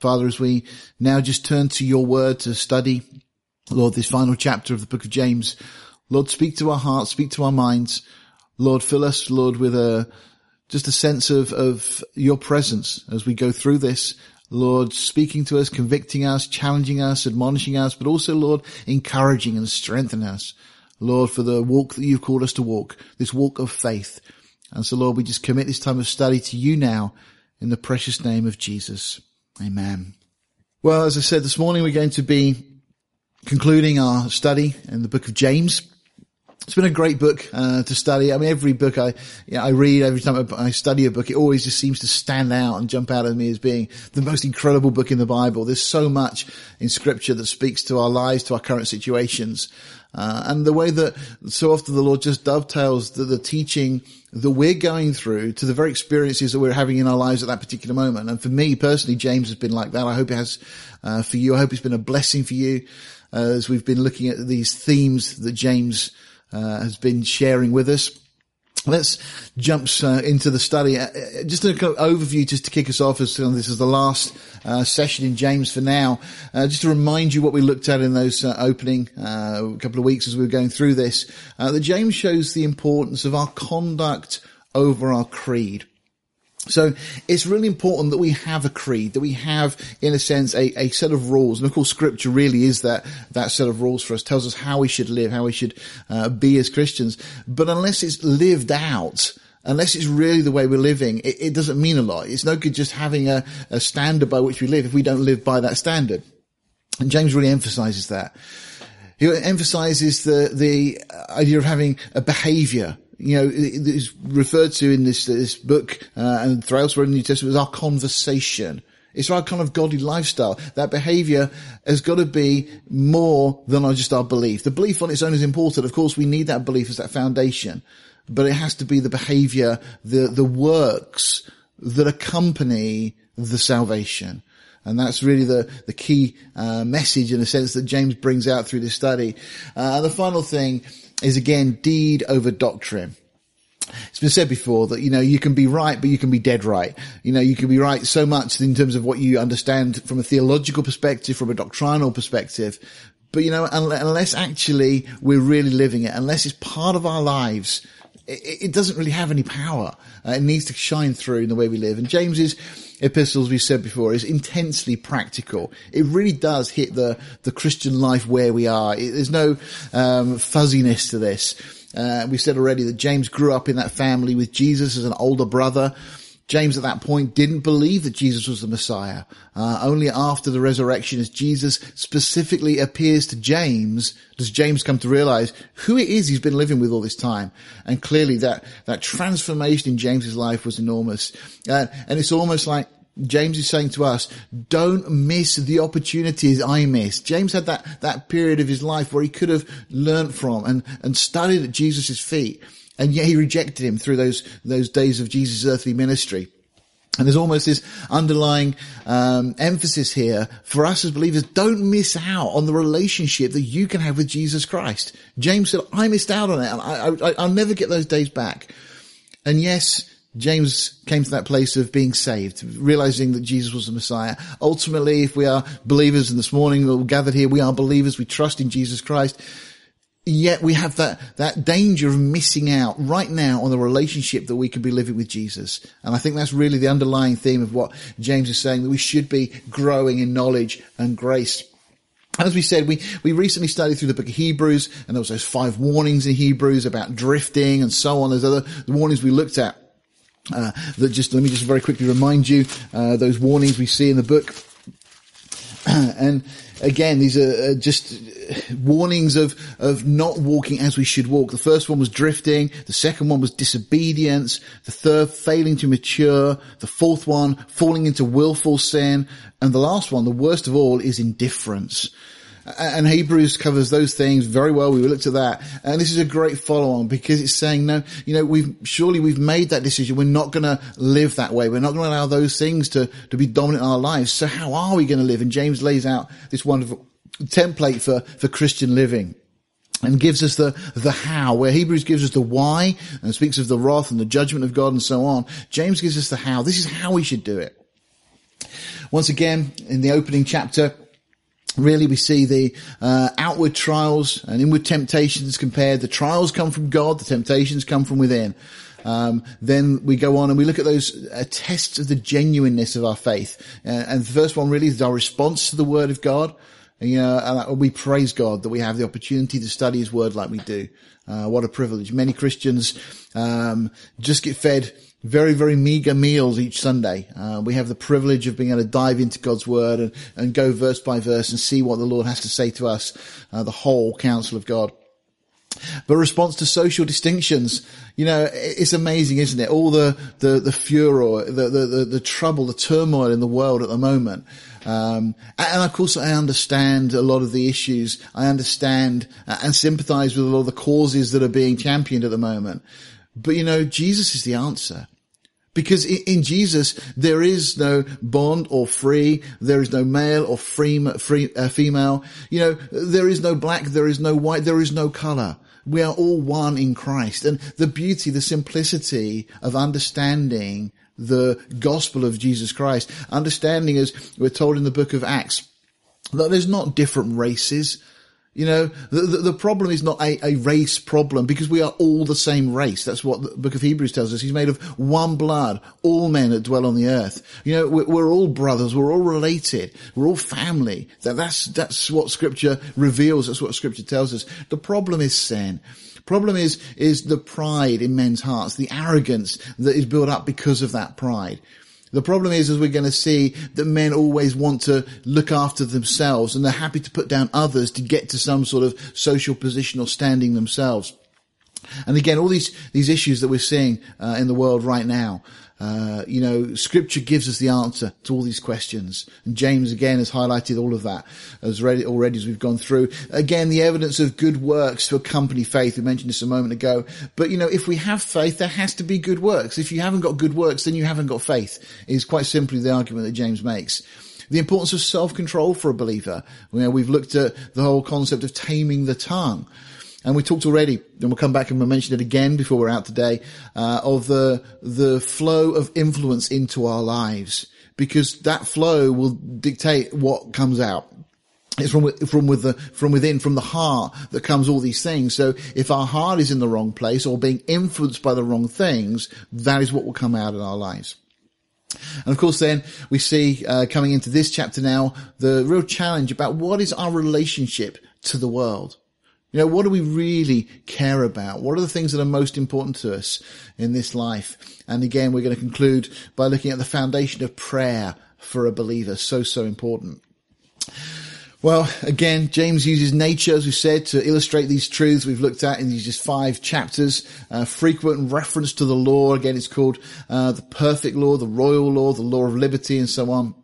Father, as we now just turn to your word to study, Lord, this final chapter of the book of James, Lord, speak to our hearts, speak to our minds. Lord, fill us, Lord, with a, just a sense of, of your presence as we go through this. Lord, speaking to us, convicting us, challenging us, admonishing us, but also, Lord, encouraging and strengthening us. Lord, for the walk that you've called us to walk, this walk of faith. And so, Lord, we just commit this time of study to you now in the precious name of Jesus. Amen. Well, as I said this morning, we're going to be concluding our study in the book of James. It's been a great book uh, to study. I mean, every book I you know, I read, every time I study a book, it always just seems to stand out and jump out at me as being the most incredible book in the Bible. There's so much in Scripture that speaks to our lives, to our current situations, uh, and the way that so often the Lord just dovetails the, the teaching that we're going through to the very experiences that we're having in our lives at that particular moment. And for me personally, James has been like that. I hope it has uh, for you. I hope it's been a blessing for you uh, as we've been looking at these themes that James uh, has been sharing with us. Let's jump uh, into the study. Uh, uh just an overview, just to kick us off, as this is the last uh, session in James for now. Uh, just to remind you what we looked at in those uh, opening couple of weeks as we were going through this. that James shows the importance of our conduct over our creed. So it's really important that we have a creed, that we have, in a sense, a, a set of rules. And of course, scripture really is that, that set of rules for us, tells us how we should live, how we should uh, be as Christians. But unless it's lived out, unless it's really the way we're living, it, it doesn't mean a lot. It's no good just having a, a standard by which we live if we don't live by that standard. And James really emphasizes that. He emphasizes the, the idea of having a behavior you know, is referred to in this, this book, uh, and throughout the New Testament is our conversation. It's our kind of godly lifestyle. That behavior has got to be more than just our belief. The belief on its own is important. Of course, we need that belief as that foundation, but it has to be the behavior, the, the works that accompany the salvation. And that's really the, the key uh, message in a sense that James brings out through this study. Uh, the final thing is again deed over doctrine. It's been said before that, you know, you can be right, but you can be dead right. You know, you can be right so much in terms of what you understand from a theological perspective, from a doctrinal perspective. But, you know, unless actually we're really living it, unless it's part of our lives, it, it doesn't really have any power. Uh, it needs to shine through in the way we live. And James's epistles, we said before, is intensely practical. It really does hit the, the Christian life where we are. It, there's no um, fuzziness to this. Uh, we said already that James grew up in that family with Jesus as an older brother. James at that point didn't believe that Jesus was the Messiah. Uh, only after the resurrection, as Jesus specifically appears to James, does James come to realize who it is he's been living with all this time. And clearly that, that transformation in James's life was enormous. Uh, and it's almost like James is saying to us, don't miss the opportunities I missed. James had that, that period of his life where he could have learned from and, and studied at Jesus' feet. And yet he rejected him through those, those days of Jesus' earthly ministry. And there's almost this underlying um, emphasis here for us as believers: don't miss out on the relationship that you can have with Jesus Christ. James said, "I missed out on it, and I, I, I'll never get those days back." And yes, James came to that place of being saved, realizing that Jesus was the Messiah. Ultimately, if we are believers, and this morning we're gathered here, we are believers, we trust in Jesus Christ yet we have that, that danger of missing out right now on the relationship that we could be living with Jesus. And I think that's really the underlying theme of what James is saying, that we should be growing in knowledge and grace. As we said, we, we recently studied through the book of Hebrews, and there was those five warnings in Hebrews about drifting and so on. There's other warnings we looked at. Uh, that just let me just very quickly remind you uh, those warnings we see in the book. and again, these are uh, just warnings of, of not walking as we should walk. The first one was drifting. The second one was disobedience. The third, failing to mature. The fourth one, falling into willful sin. And the last one, the worst of all, is indifference. And Hebrews covers those things very well. We looked at that. And this is a great follow on because it's saying, no, you know, we've, surely we've made that decision. We're not going to live that way. We're not going to allow those things to, to be dominant in our lives. So how are we going to live? And James lays out this wonderful template for, for Christian living and gives us the, the how, where Hebrews gives us the why and speaks of the wrath and the judgment of God and so on. James gives us the how. This is how we should do it. Once again, in the opening chapter, really we see the uh, outward trials and inward temptations compared. The trials come from God, the temptations come from within. Um, then we go on and we look at those uh, tests of the genuineness of our faith. Uh, and the first one really is our response to the word of God. You know, and we praise God that we have the opportunity to study his word like we do. Uh, what a privilege. Many Christians, um, just get fed very, very meager meals each Sunday. Uh, we have the privilege of being able to dive into God's word and, and go verse by verse and see what the Lord has to say to us, uh, the whole counsel of God. But response to social distinctions, you know, it's amazing, isn't it? All the, the, the furor, the, the, the, the trouble, the turmoil in the world at the moment. Um, and of course I understand a lot of the issues. I understand and sympathize with a lot of the causes that are being championed at the moment. But you know, Jesus is the answer. Because in Jesus, there is no bond or free. There is no male or free, free uh, female. You know, there is no black. There is no white. There is no color. We are all one in Christ. And the beauty, the simplicity of understanding the gospel of Jesus Christ, understanding as we're told in the book of Acts, that there's not different races. You know, the, the, the, problem is not a, a race problem because we are all the same race. That's what the book of Hebrews tells us. He's made of one blood, all men that dwell on the earth. You know, we're, we're all brothers. We're all related. We're all family. That, that's, that's what scripture reveals. That's what scripture tells us. The problem is sin. Problem is, is the pride in men's hearts, the arrogance that is built up because of that pride. The problem is, as we're going to see, that men always want to look after themselves and they're happy to put down others to get to some sort of social position or standing themselves. And again, all these, these issues that we're seeing uh, in the world right now, uh, you know, scripture gives us the answer to all these questions. And James again has highlighted all of that as already, already as we've gone through. Again, the evidence of good works to accompany faith. We mentioned this a moment ago. But you know, if we have faith, there has to be good works. If you haven't got good works, then you haven't got faith is quite simply the argument that James makes. The importance of self-control for a believer. You know, we've looked at the whole concept of taming the tongue. And we talked already, and we'll come back and we'll mention it again before we're out today, uh, of the, the flow of influence into our lives. Because that flow will dictate what comes out. It's from, from with the, from within, from the heart that comes all these things. So if our heart is in the wrong place or being influenced by the wrong things, that is what will come out in our lives. And of course then we see, uh, coming into this chapter now, the real challenge about what is our relationship to the world. You know, what do we really care about? What are the things that are most important to us in this life? And again, we're going to conclude by looking at the foundation of prayer for a believer. So, so important. Well, again, James uses nature, as we said, to illustrate these truths we've looked at in these just five chapters. Uh, frequent reference to the law. Again, it's called uh, the perfect law, the royal law, the law of liberty, and so on.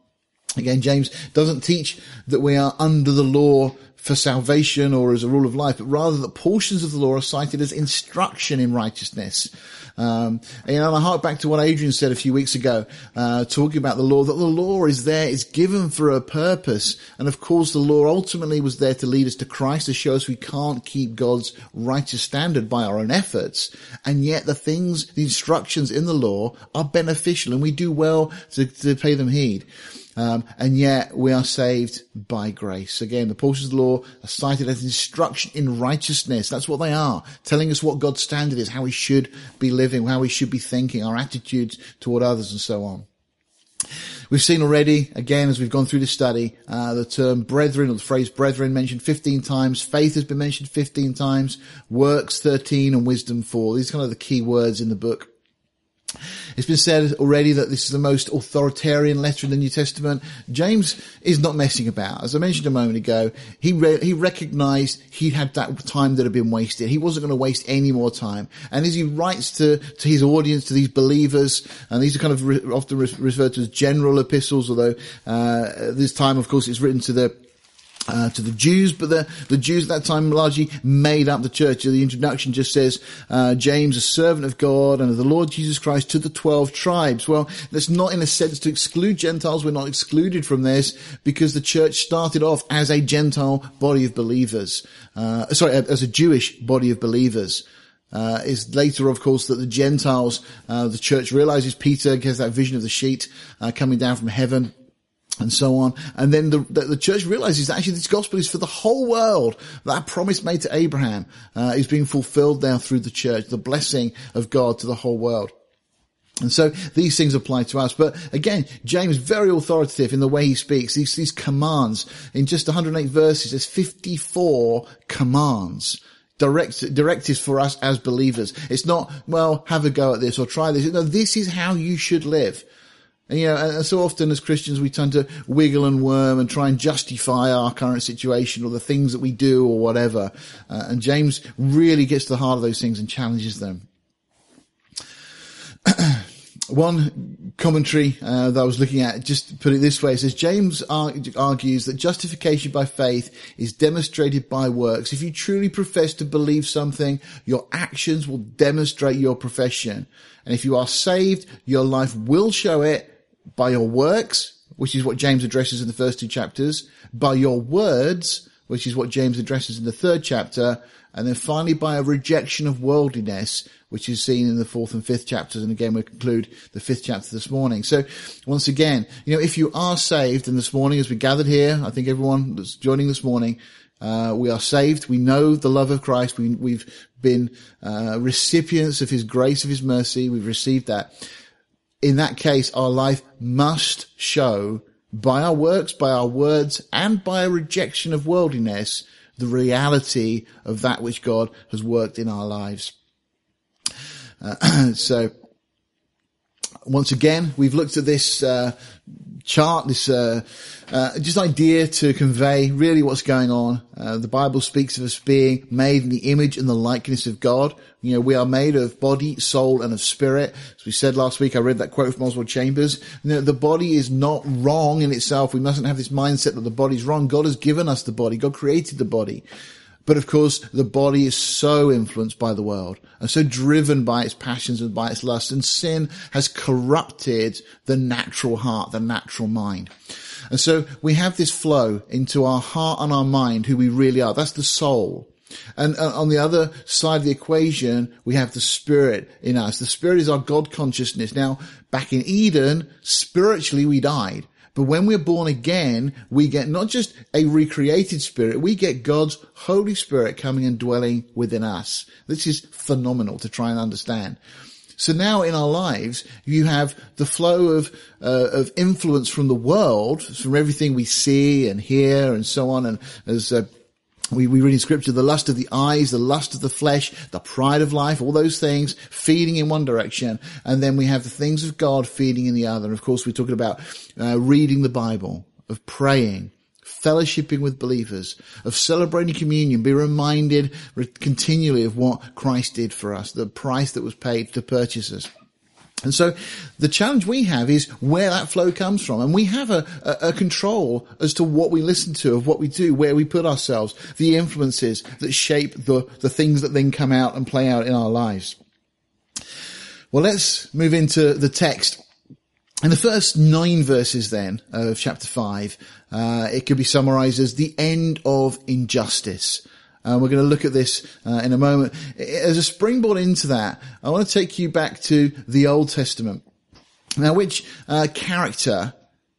Again, James doesn't teach that we are under the law for salvation or as a rule of life, but rather that portions of the law are cited as instruction in righteousness. Um, and, I hark back to what Adrian said a few weeks ago, uh, talking about the law, that the law is there, is given for a purpose. And of course, the law ultimately was there to lead us to Christ, to show us we can't keep God's righteous standard by our own efforts. And yet the things, the instructions in the law are beneficial and we do well to, to pay them heed. Um, and yet we are saved by grace. Again, the portions of the law are cited as instruction in righteousness. That's what they are, telling us what God's standard is, how we should be living, how we should be thinking, our attitudes toward others, and so on. We've seen already, again, as we've gone through the study, uh, the term brethren or the phrase brethren mentioned 15 times. Faith has been mentioned 15 times. Works 13 and wisdom 4. These are kind of the key words in the book. It's been said already that this is the most authoritarian letter in the New Testament. James is not messing about. As I mentioned a moment ago, he re- he recognized he had that time that had been wasted. He wasn't going to waste any more time. And as he writes to, to his audience, to these believers, and these are kind of re- often re- referred to as general epistles, although uh, this time, of course, it's written to the uh, to the Jews, but the, the Jews at that time largely made up the church. The introduction just says, uh, James, a servant of God and of the Lord Jesus Christ to the 12 tribes. Well, that's not in a sense to exclude Gentiles. We're not excluded from this because the church started off as a Gentile body of believers. Uh, sorry, as a Jewish body of believers. Uh, is later, of course, that the Gentiles, uh, the church realizes Peter gets that vision of the sheet uh, coming down from heaven and so on. And then the, the, the, church realizes that actually this gospel is for the whole world. That promise made to Abraham uh, is being fulfilled now through the church, the blessing of God to the whole world. And so these things apply to us. But again, James very authoritative in the way he speaks. These, these commands in just 108 verses, there's 54 commands. Direct, directives for us as believers. It's not, well, have a go at this or try this. No, this is how you should live. And, you know, and so often as Christians, we tend to wiggle and worm and try and justify our current situation or the things that we do or whatever. Uh, and James really gets to the heart of those things and challenges them. one commentary uh, that I was looking at just put it this way: it says James argues that justification by faith is demonstrated by works. If you truly profess to believe something, your actions will demonstrate your profession, and if you are saved, your life will show it by your works, which is what James addresses in the first two chapters, by your words, which is what James addresses in the third chapter, and then finally by a rejection of worldliness, which is seen in the fourth and fifth chapters. And again, we'll conclude the fifth chapter this morning. So once again, you know, if you are saved, and this morning as we gathered here, I think everyone that's joining this morning, uh, we are saved. We know the love of Christ. We, have been uh, recipients of His grace, of His mercy. We've received that. In that case, our life must show by our works, by our words, and by a rejection of worldliness, the reality of that which God has worked in our lives. Uh, so once again, we've looked at this uh, chart, this uh, uh, just idea to convey really what's going on. Uh, the Bible speaks of us being made in the image and the likeness of God. You know, we are made of body, soul, and of spirit. As we said last week, I read that quote from Oswald Chambers. You know, the body is not wrong in itself. We mustn't have this mindset that the body's wrong. God has given us the body. God created the body. But of course, the body is so influenced by the world and so driven by its passions and by its lusts and sin has corrupted the natural heart, the natural mind. And so we have this flow into our heart and our mind, who we really are. That's the soul. And uh, on the other side of the equation, we have the spirit in us. The spirit is our God consciousness. Now, back in Eden, spiritually we died. But when we're born again, we get not just a recreated spirit, we get God's Holy Spirit coming and dwelling within us. This is phenomenal to try and understand. So now in our lives, you have the flow of uh, of influence from the world, from everything we see and hear and so on. And as uh, we, we read in scripture the lust of the eyes, the lust of the flesh, the pride of life, all those things feeding in one direction. And then we have the things of God feeding in the other. And of course, we're talking about uh, reading the Bible, of praying, fellowshipping with believers, of celebrating communion, be reminded continually of what Christ did for us, the price that was paid to purchase us. And so the challenge we have is where that flow comes from. And we have a, a, a, control as to what we listen to, of what we do, where we put ourselves, the influences that shape the, the things that then come out and play out in our lives. Well, let's move into the text. In the first nine verses then of chapter five, uh, it could be summarized as the end of injustice. Uh, we're going to look at this uh, in a moment. As a springboard into that, I want to take you back to the Old Testament. Now, which uh, character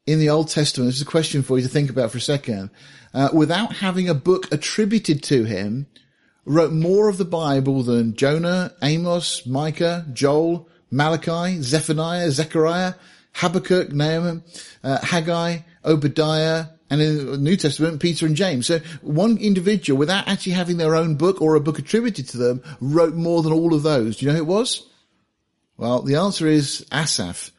in the Old Testament, this is a question for you to think about for a second, uh, without having a book attributed to him, wrote more of the Bible than Jonah, Amos, Micah, Joel, Malachi, Zephaniah, Zechariah, Habakkuk, Nahum, uh, Haggai, Obadiah, and in the New Testament, Peter and James. So one individual, without actually having their own book or a book attributed to them, wrote more than all of those. Do you know who it was? Well, the answer is Asaph.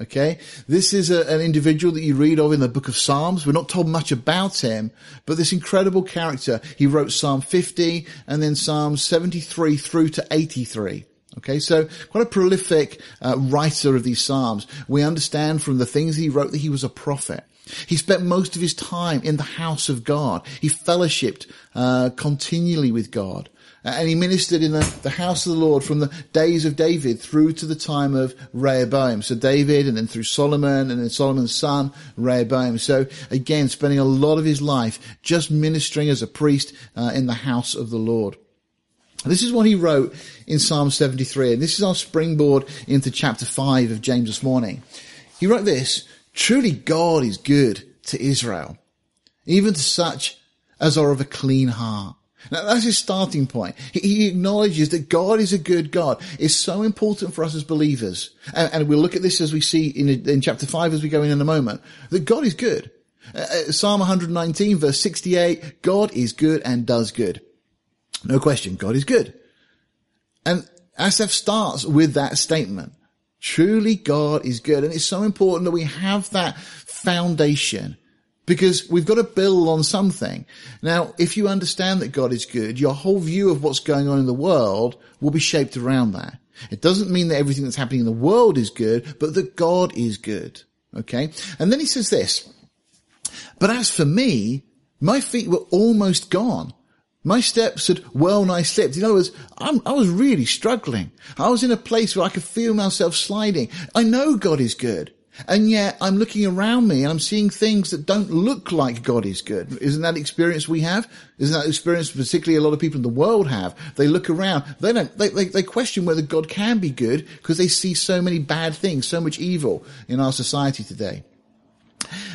Okay. This is a, an individual that you read of in the book of Psalms. We're not told much about him, but this incredible character. He wrote Psalm 50 and then Psalm 73 through to 83. Okay, so quite a prolific uh, writer of these psalms. We understand from the things he wrote that he was a prophet. He spent most of his time in the house of God. He fellowshipped uh, continually with God. And he ministered in the, the house of the Lord from the days of David through to the time of Rehoboam. So David and then through Solomon and then Solomon's son, Rehoboam. So again, spending a lot of his life just ministering as a priest uh, in the house of the Lord. This is what he wrote in Psalm 73, and this is our springboard into chapter 5 of James this morning. He wrote this, Truly God is good to Israel, even to such as are of a clean heart. Now that's his starting point. He, acknowledges that God is a good God. It's so important for us as believers. And, and we'll look at this as we see in, in chapter 5 as we go in in a moment. That God is good. Uh, uh Psalm 119 verse 68, God is good and does good. No question, God is good. And Asaph starts with that statement. Truly God is good. And it's so important that we have that foundation because we've got to build on something. Now, if you understand that God is good, your whole view of what's going on in the world will be shaped around that. It doesn't mean that everything that's happening in the world is good, but that God is good. Okay. And then he says this, but as for me, my feet were almost gone. My steps had well nigh slipped. In other words, I'm, i was really struggling. I was in a place where I could feel myself sliding. I know God is good. And yet I'm looking around me and I'm seeing things that don't look like God is good. Isn't that experience we have? Isn't that experience particularly a lot of people in the world have? They look around, they don't, they, they, they question whether God can be good because they see so many bad things, so much evil in our society today.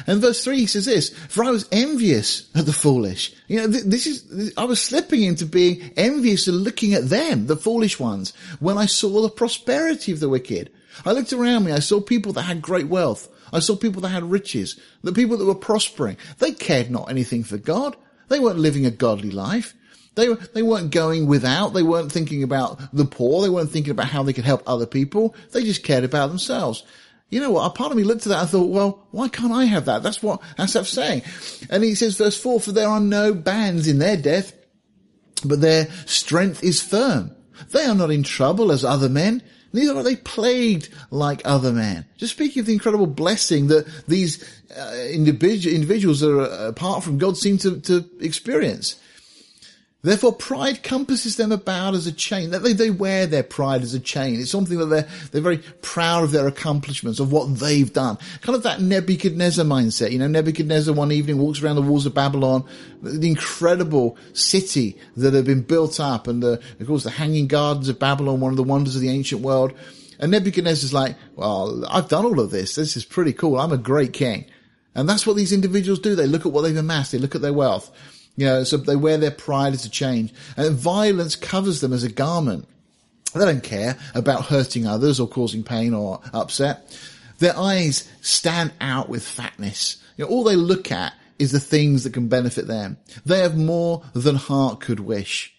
And verse three, he says this, for I was envious at the foolish. You know, this is, I was slipping into being envious and looking at them, the foolish ones, when I saw the prosperity of the wicked. I looked around me. I saw people that had great wealth. I saw people that had riches. The people that were prospering. They cared not anything for God. They weren't living a godly life. They, they weren't going without. They weren't thinking about the poor. They weren't thinking about how they could help other people. They just cared about themselves. You know what? A part of me looked at that and thought, well, why can't I have that? That's what Asaph's saying. And he says, verse four, for there are no bands in their death, but their strength is firm. They are not in trouble as other men, Neither are they plagued like other men. Just speaking of the incredible blessing that these uh, individual, individuals that are apart from God seem to, to experience. Therefore, pride compasses them about as a chain. They, they wear their pride as a chain. It's something that they're, they're very proud of their accomplishments, of what they've done. Kind of that Nebuchadnezzar mindset. You know, Nebuchadnezzar one evening walks around the walls of Babylon, the incredible city that had been built up, and the, of course the hanging gardens of Babylon, one of the wonders of the ancient world. And Nebuchadnezzar's like, well, I've done all of this. This is pretty cool. I'm a great king. And that's what these individuals do. They look at what they've amassed. They look at their wealth. You know, so they wear their pride as a change. And violence covers them as a garment. They don't care about hurting others or causing pain or upset. Their eyes stand out with fatness. You know, all they look at is the things that can benefit them. They have more than heart could wish.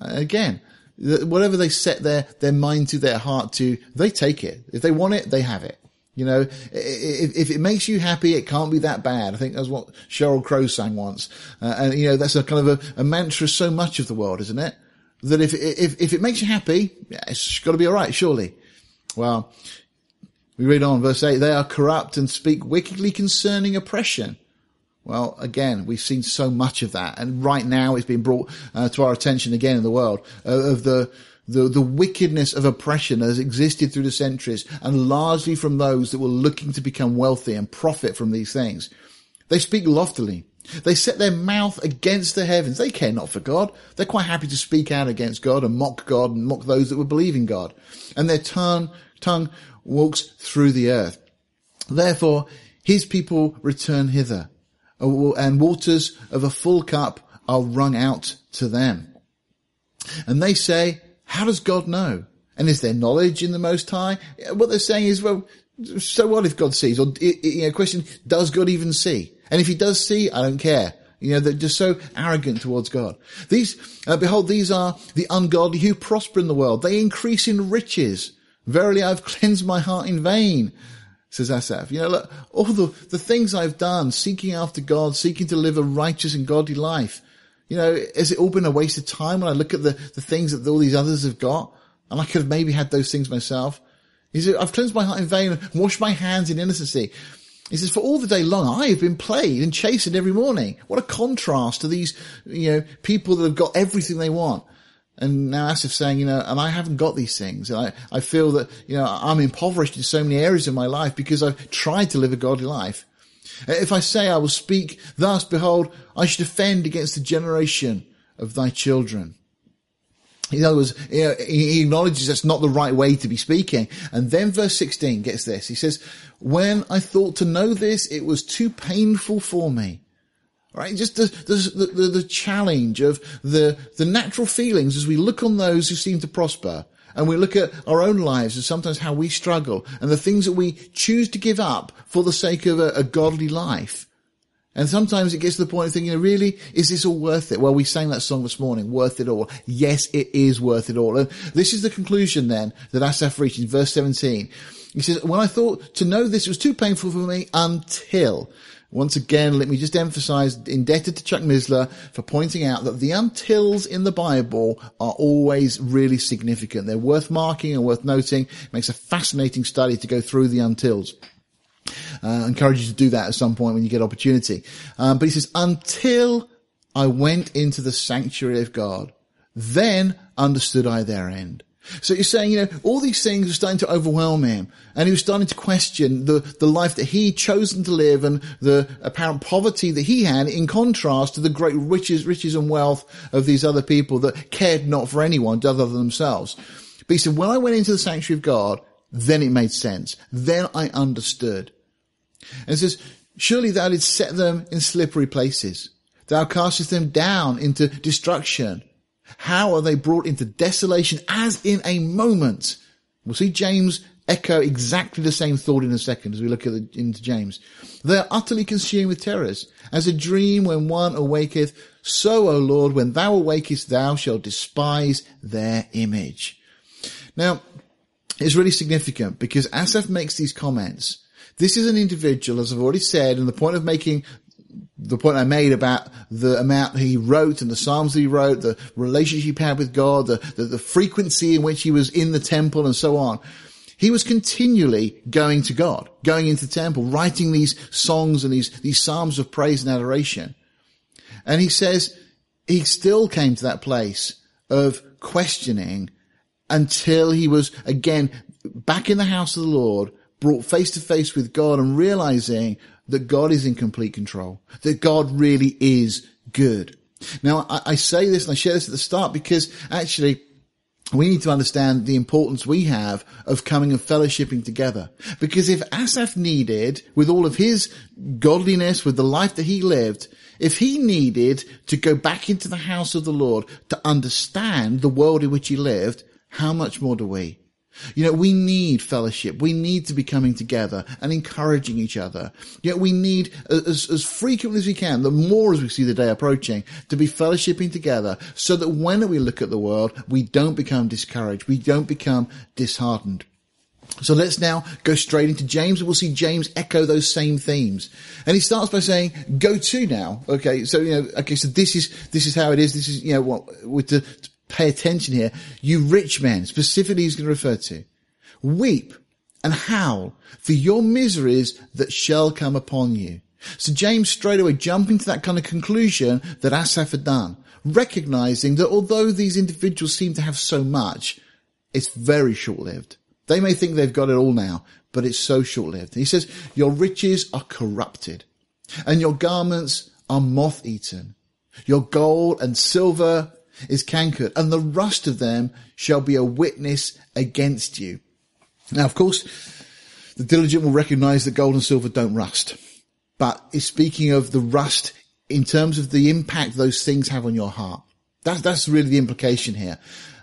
Again, whatever they set their, their mind to, their heart to, they take it. If they want it, they have it. You know, if, if, it makes you happy, it can't be that bad. I think that's what Sheryl Crow sang once. Uh, and, you know, that's a kind of a, a, mantra so much of the world, isn't it? That if, if, if it makes you happy, it's got to be alright, surely. Well, we read on verse 8, they are corrupt and speak wickedly concerning oppression. Well, again, we've seen so much of that. And right now it's been brought uh, to our attention again in the world uh, of the, the, the wickedness of oppression has existed through the centuries and largely from those that were looking to become wealthy and profit from these things. They speak loftily. They set their mouth against the heavens. They care not for God. They're quite happy to speak out against God and mock God and mock those that would believe in God. And their tongue, tongue walks through the earth. Therefore, his people return hither and waters of a full cup are wrung out to them. And they say, how does God know? And is there knowledge in the Most High? What they're saying is, well, so what if God sees? Or, you know, question, does God even see? And if he does see, I don't care. You know, they're just so arrogant towards God. These, uh, behold, these are the ungodly who prosper in the world. They increase in riches. Verily, I've cleansed my heart in vain, says Asaph. You know, look, all the, the things I've done, seeking after God, seeking to live a righteous and godly life. You know, has it all been a waste of time when I look at the, the things that all these others have got? And I could have maybe had those things myself. He said, I've cleansed my heart in vain and washed my hands in innocency. He says, for all the day long, I have been played and chastened every morning. What a contrast to these, you know, people that have got everything they want. And now Asaph saying, you know, and I haven't got these things. And I, I feel that, you know, I'm impoverished in so many areas of my life because I've tried to live a godly life. Uh, if I say I will speak thus, behold, I should offend against the generation of thy children. In other words, he acknowledges that's not the right way to be speaking. And then verse 16 gets this. He says, when I thought to know this, it was too painful for me. Right? Just the, the, the, the challenge of the, the natural feelings as we look on those who seem to prosper and we look at our own lives and sometimes how we struggle and the things that we choose to give up for the sake of a, a godly life. And sometimes it gets to the point of thinking, you know, really, is this all worth it? Well, we sang that song this morning, worth it all. Yes, it is worth it all. And this is the conclusion then that Asaph reaches, verse 17. He says, when I thought to know this was too painful for me until, once again, let me just emphasize, indebted to Chuck Missler for pointing out that the untils in the Bible are always really significant. They're worth marking and worth noting. It makes a fascinating study to go through the untils. Uh, I encourage you to do that at some point when you get opportunity. Um, but he says, until I went into the sanctuary of God, then understood I their end. So you're saying, you know, all these things are starting to overwhelm him and he was starting to question the, the life that he'd chosen to live and the apparent poverty that he had in contrast to the great riches, riches and wealth of these other people that cared not for anyone other than themselves. But he said, when I went into the sanctuary of God, then it made sense. Then I understood. And says, surely thou didst set them in slippery places. Thou castest them down into destruction. How are they brought into desolation as in a moment? We'll see James echo exactly the same thought in a second as we look at the, into James. They are utterly consumed with terrors. As a dream when one awaketh, so, O Lord, when thou awakest, thou shalt despise their image. Now, it's really significant because Asaph makes these comments this is an individual, as I've already said, and the point of making the point I made about the amount he wrote and the Psalms he wrote, the relationship he had with God, the, the, the frequency in which he was in the temple and so on. He was continually going to God, going into the temple, writing these songs and these, these Psalms of praise and adoration. And he says he still came to that place of questioning until he was again back in the house of the Lord, brought face to face with God and realizing that God is in complete control, that God really is good. Now, I, I say this and I share this at the start because actually we need to understand the importance we have of coming and fellowshipping together. Because if Asaph needed, with all of his godliness, with the life that he lived, if he needed to go back into the house of the Lord to understand the world in which he lived, how much more do we? You know, we need fellowship. We need to be coming together and encouraging each other. Yet we need as, as frequently as we can, the more as we see the day approaching, to be fellowshipping together so that when we look at the world, we don't become discouraged. We don't become disheartened. So let's now go straight into James and we'll see James echo those same themes. And he starts by saying, go to now. Okay. So, you know, okay. So this is, this is how it is. This is, you know, what, with the, pay attention here. You rich men, specifically he's going to refer to. Weep and howl for your miseries that shall come upon you. So James straight away jumping to that kind of conclusion that Asaph had done, recognizing that although these individuals seem to have so much, it's very short-lived. They may think they've got it all now, but it's so short-lived. He says, your riches are corrupted and your garments are moth-eaten. Your gold and silver is cankered, and the rust of them shall be a witness against you. Now, of course, the diligent will recognize that gold and silver don't rust, but it's speaking of the rust in terms of the impact those things have on your heart. That's, that's really the implication here.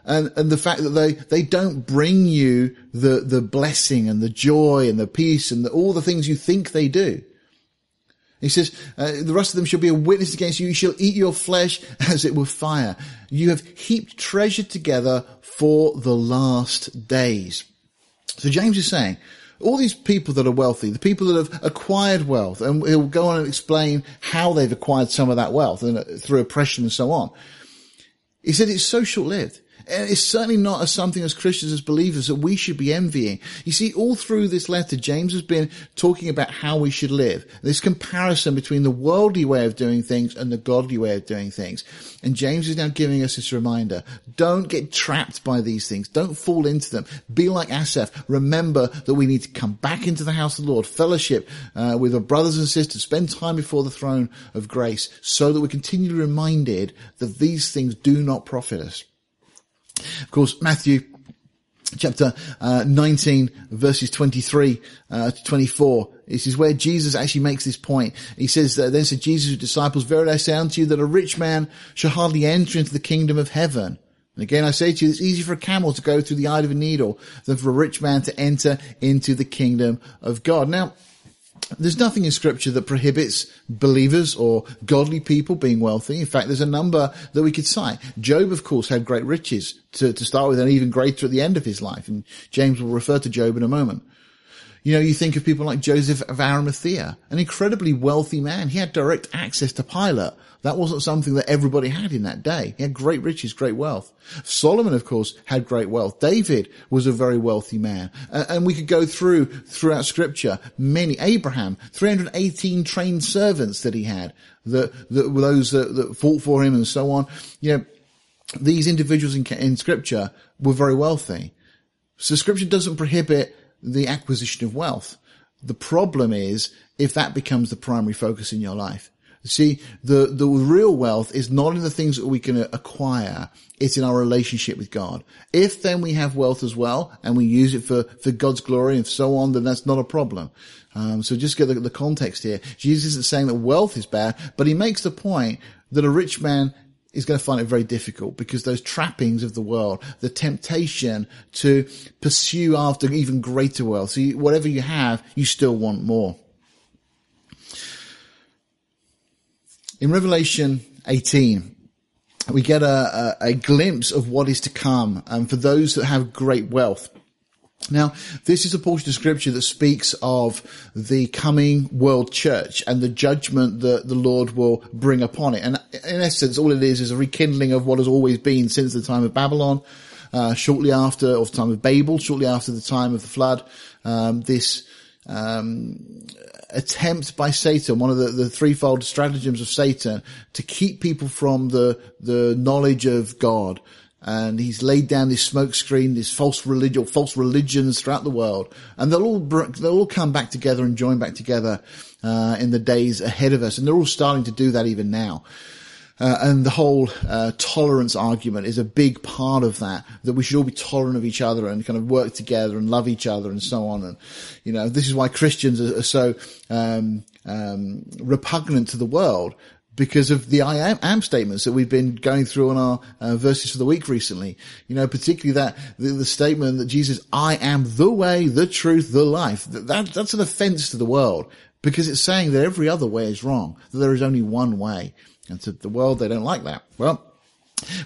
And, and the fact that they, they don't bring you the, the blessing and the joy and the peace and the, all the things you think they do. He says, uh, the rest of them shall be a witness against you. You shall eat your flesh as it were fire. You have heaped treasure together for the last days. So James is saying, all these people that are wealthy, the people that have acquired wealth, and he'll go on and explain how they've acquired some of that wealth and uh, through oppression and so on. He said it's so short-lived. And it's certainly not as something as Christians, as believers, that we should be envying. You see, all through this letter, James has been talking about how we should live. This comparison between the worldly way of doing things and the godly way of doing things. And James is now giving us this reminder. Don't get trapped by these things. Don't fall into them. Be like Asaph. Remember that we need to come back into the house of the Lord, fellowship uh, with our brothers and sisters, spend time before the throne of grace so that we're continually reminded that these things do not profit us. Of course, Matthew chapter uh, 19 verses 23 uh, to 24 this is where jesus actually makes this point. He says then said jesus' disciples verily i say unto you that a rich man shall hardly enter into the kingdom of heaven. And again i say to you it's easier for a camel to go through the eye of a needle than for a rich man to enter into the kingdom of god. Now there's nothing in scripture that prohibits believers or godly people being wealthy. In fact, there's a number that we could cite. Job, of course, had great riches to, to start with and even greater at the end of his life. And James will refer to Job in a moment. You know, you think of people like Joseph of Arimathea, an incredibly wealthy man. He had direct access to Pilate. That wasn't something that everybody had in that day. He had great riches, great wealth. Solomon, of course, had great wealth. David was a very wealthy man. Uh, and we could go through, throughout scripture, many, Abraham, 318 trained servants that he had, that, that were those that, that fought for him and so on. You know, these individuals in, in scripture were very wealthy. So scripture doesn't prohibit the acquisition of wealth. The problem is if that becomes the primary focus in your life. See, the, the real wealth is not in the things that we can acquire. It's in our relationship with God. If then we have wealth as well and we use it for, for God's glory and so on, then that's not a problem. Um, so just get the, the context here. Jesus isn't saying that wealth is bad, but he makes the point that a rich man is going to find it very difficult because those trappings of the world, the temptation to pursue after even greater wealth. So whatever you have, you still want more. In Revelation 18, we get a, a, a glimpse of what is to come um, for those that have great wealth. Now, this is a portion of scripture that speaks of the coming world church and the judgment that the Lord will bring upon it. And in essence, all it is is a rekindling of what has always been since the time of Babylon, uh, shortly after, or the time of Babel, shortly after the time of the flood. Um, this um, attempt by Satan, one of the, the threefold stratagems of Satan, to keep people from the the knowledge of God. And he's laid down this smokescreen, this false religion, false religions throughout the world, and they'll all they'll all come back together and join back together uh, in the days ahead of us, and they're all starting to do that even now. Uh, and the whole uh, tolerance argument is a big part of that. That we should all be tolerant of each other and kind of work together and love each other and so on. And you know, this is why Christians are, are so um, um, repugnant to the world because of the I am, am, statements that we've been going through on our uh, verses for the week recently. You know, particularly that the, the, statement that Jesus, I am the way, the truth, the life. That, that, that's an offense to the world because it's saying that every other way is wrong, that there is only one way. And to the world, they don't like that. Well,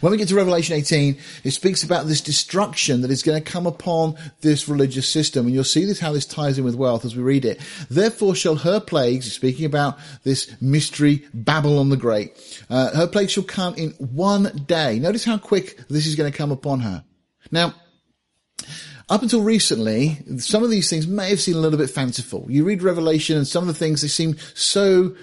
when we get to Revelation 18, it speaks about this destruction that is going to come upon this religious system. And you'll see this, how this ties in with wealth as we read it. Therefore shall her plagues, speaking about this mystery Babylon the Great, uh, her plagues shall come in one day. Notice how quick this is going to come upon her. Now, up until recently, some of these things may have seemed a little bit fanciful. You read Revelation and some of the things, they seem so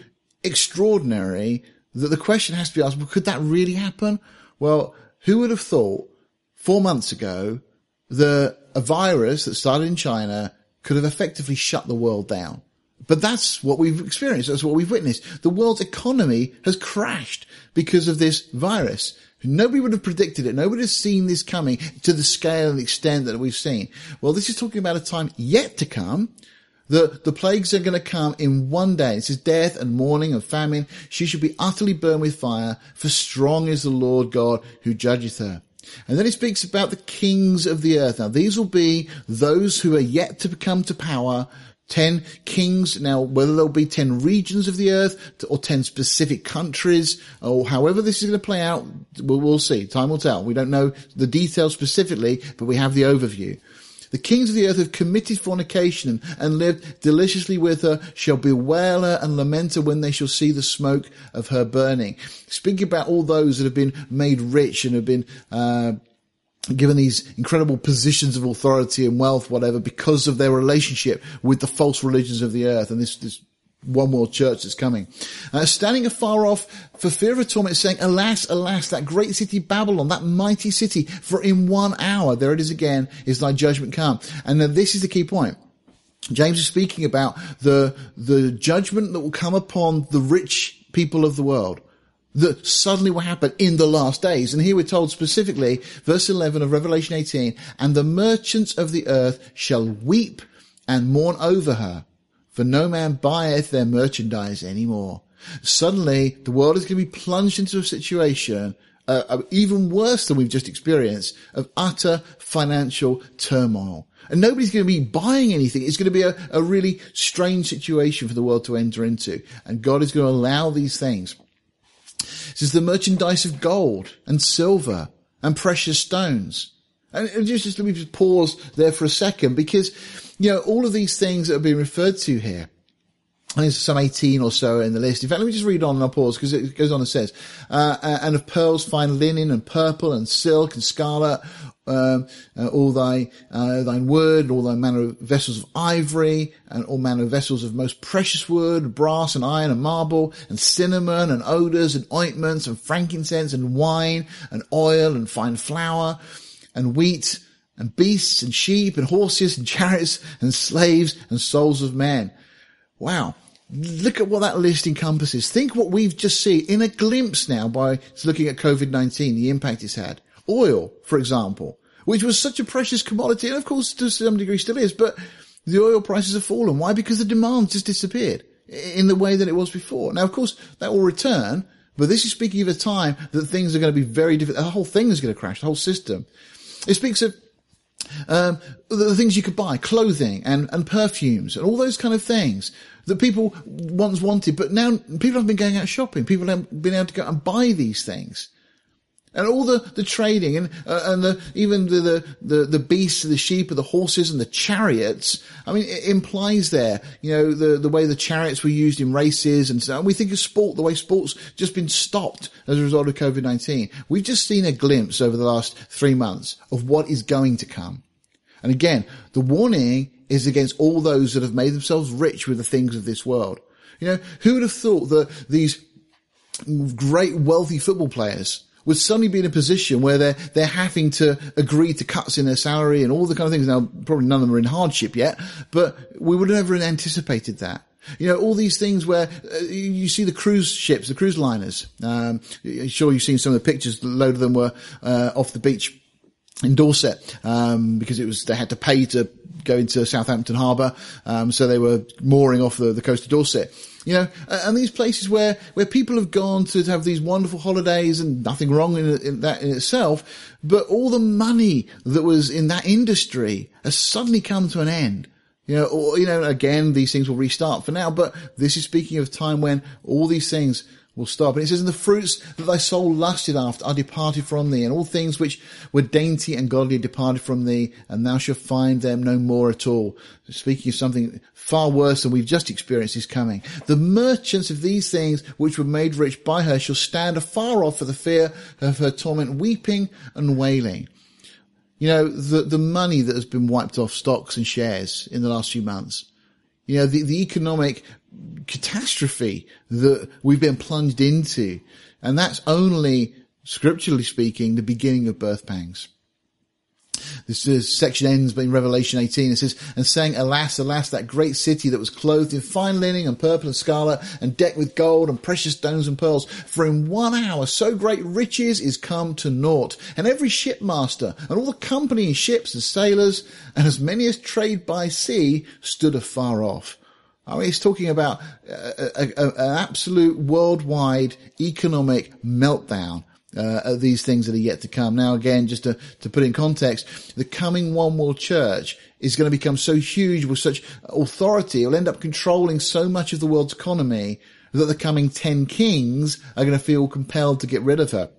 extraordinary that the question has to be asked, well, could that really happen? Well, who would have thought four months ago that a virus that started in China could have effectively shut the world down? But that's what we've experienced. That's what we've witnessed. The world's economy has crashed because of this virus. Nobody would have predicted it. Nobody has seen this coming to the scale and extent that we've seen. Well, this is talking about a time yet to come the, the plagues are going to come in one day. It says death and mourning and famine. She shall be utterly burned with fire, for strong is the Lord God who judgeth her. And then he speaks about the kings of the earth. Now these will be those who are yet to come to power, 10 kings. Now, whether there'll be 10 regions of the earth or 10 specific countries or however this is going to play out, we'll see. Time will tell. We don't know the details specifically, but we have the overview. The kings of the earth have committed fornication and lived deliciously with her shall bewail her and lament her when they shall see the smoke of her burning. Speaking about all those that have been made rich and have been, uh, given these incredible positions of authority and wealth, whatever, because of their relationship with the false religions of the earth and this, this one world church that's coming. Uh, standing afar off for fear of a torment, saying, Alas, alas, that great city Babylon, that mighty city, for in one hour, there it is again, is thy judgment come. And this is the key point. James is speaking about the, the judgment that will come upon the rich people of the world. that suddenly will happen in the last days. And here we're told specifically, verse 11 of Revelation 18, and the merchants of the earth shall weep and mourn over her, for no man buyeth their merchandise any more. Suddenly, the world is going to be plunged into a situation uh, even worse than we've just experienced of utter financial turmoil. And nobody's going to be buying anything. It's going to be a, a really strange situation for the world to enter into. And God is going to allow these things. This is the merchandise of gold and silver and precious stones. And just, just let me just pause there for a second because, you know, all of these things that are being referred to here, there's some 18 or so in the list. In fact, let me just read on and I'll pause because it goes on and says, uh, and of pearls, fine linen and purple and silk and scarlet, um, uh, all thy uh, thine wood, all thy manner of vessels of ivory, and all manner of vessels of most precious wood, brass and iron and marble, and cinnamon and odors and ointments and frankincense and wine and oil and fine flour and wheat and beasts and sheep and horses and chariots and slaves and souls of men. Wow. Look at what that list encompasses. Think what we've just seen in a glimpse now by looking at COVID-19, the impact it's had. Oil, for example, which was such a precious commodity, and of course to some degree still is, but the oil prices have fallen. Why? Because the demand just disappeared in the way that it was before. Now, of course, that will return, but this is speaking of a time that things are going to be very different. The whole thing is going to crash, the whole system. It speaks of um, the things you could buy, clothing and, and perfumes and all those kind of things that people once wanted, but now people have been going out shopping. People have been able to go and buy these things. And all the, the trading and, uh, and the, even the, the, the, the beasts, the sheep, and the horses and the chariots. I mean, it implies there, you know, the, the way the chariots were used in races and so on. We think of sport, the way sport's just been stopped as a result of COVID-19. We've just seen a glimpse over the last three months of what is going to come. And again, the warning is against all those that have made themselves rich with the things of this world. You know, who would have thought that these great wealthy football players would suddenly be in a position where they're, they're having to agree to cuts in their salary and all the kind of things. Now, probably none of them are in hardship yet, but we would never have anticipated that. You know, all these things where uh, you see the cruise ships, the cruise liners. Um, sure you've seen some of the pictures. A load of them were uh, off the beach in Dorset um, because it was they had to pay to go into Southampton Harbour, um, so they were mooring off the, the coast of Dorset. You know, and these places where, where people have gone to have these wonderful holidays and nothing wrong in, in, that in itself, but all the money that was in that industry has suddenly come to an end. You know, or, you know, again, these things will restart for now, but this is speaking of time when all these things will stop. And it says, and the fruits that thy soul lusted after are departed from thee, and all things which were dainty and godly departed from thee, and thou shalt find them no more at all. Speaking of something far worse than we've just experienced is coming. The merchants of these things which were made rich by her shall stand afar off for the fear of her torment, weeping and wailing. You know, the, the money that has been wiped off stocks and shares in the last few months. You know, the, the economic catastrophe that we've been plunged into. And that's only, scripturally speaking, the beginning of birth pangs. This, section ends in Revelation 18. It says, and saying, alas, alas, that great city that was clothed in fine linen and purple and scarlet and decked with gold and precious stones and pearls. For in one hour so great riches is come to naught. And every shipmaster and all the company in ships and sailors and as many as trade by sea stood afar off. I mean, he's talking about a, an absolute worldwide economic meltdown. Uh, of these things that are yet to come. Now, again, just to, to put in context, the coming One World Church is going to become so huge with such authority, it will end up controlling so much of the world's economy that the coming ten kings are going to feel compelled to get rid of her.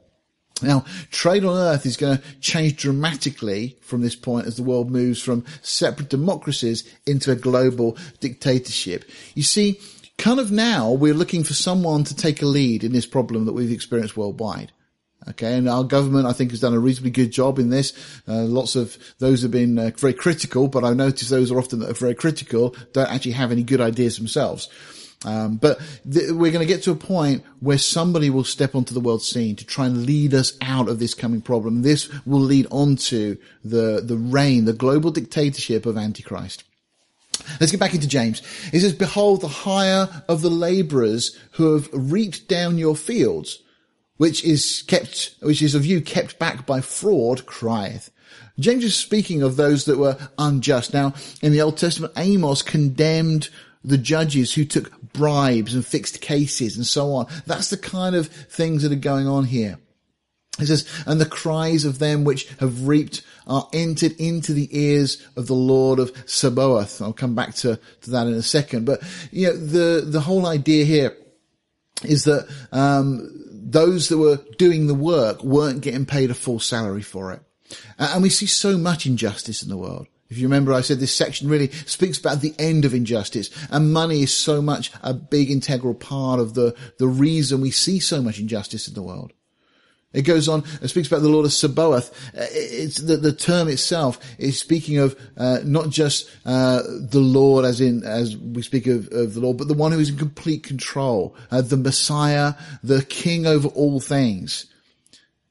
Now, trade on earth is going to change dramatically from this point as the world moves from separate democracies into a global dictatorship. You see, kind of now we're looking for someone to take a lead in this problem that we've experienced worldwide. Okay, and our government, I think, has done a reasonably good job in this. Uh, lots of those have been uh, very critical, but I've noticed those are often that are very critical don't actually have any good ideas themselves. Um, but th- we're going to get to a point where somebody will step onto the world scene to try and lead us out of this coming problem. This will lead on to the, the reign, the global dictatorship of Antichrist. Let's get back into James. He says, behold the hire of the laborers who have reaped down your fields. which is kept, which is of you kept back by fraud, crieth. James is speaking of those that were unjust. Now, in the Old Testament, Amos condemned the judges who took bribes and fixed cases and so on. That's the kind of things that are going on here. It says, and the cries of them which have reaped are entered into the ears of the Lord of Sabaoth. I'll come back to, to that in a second. But, you know, the, the whole idea here is that, um, those that were doing the work weren't getting paid a full salary for it. And we see so much injustice in the world. If you remember, I said this section really speaks about the end of injustice and money is so much a big integral part of the, the reason we see so much injustice in the world. It goes on, it speaks about the Lord of Sabaoth. Uh, it's the, the term itself is speaking of, uh, not just, uh, the Lord as in, as we speak of, of the Lord, but the one who is in complete control, uh, the Messiah, the King over all things.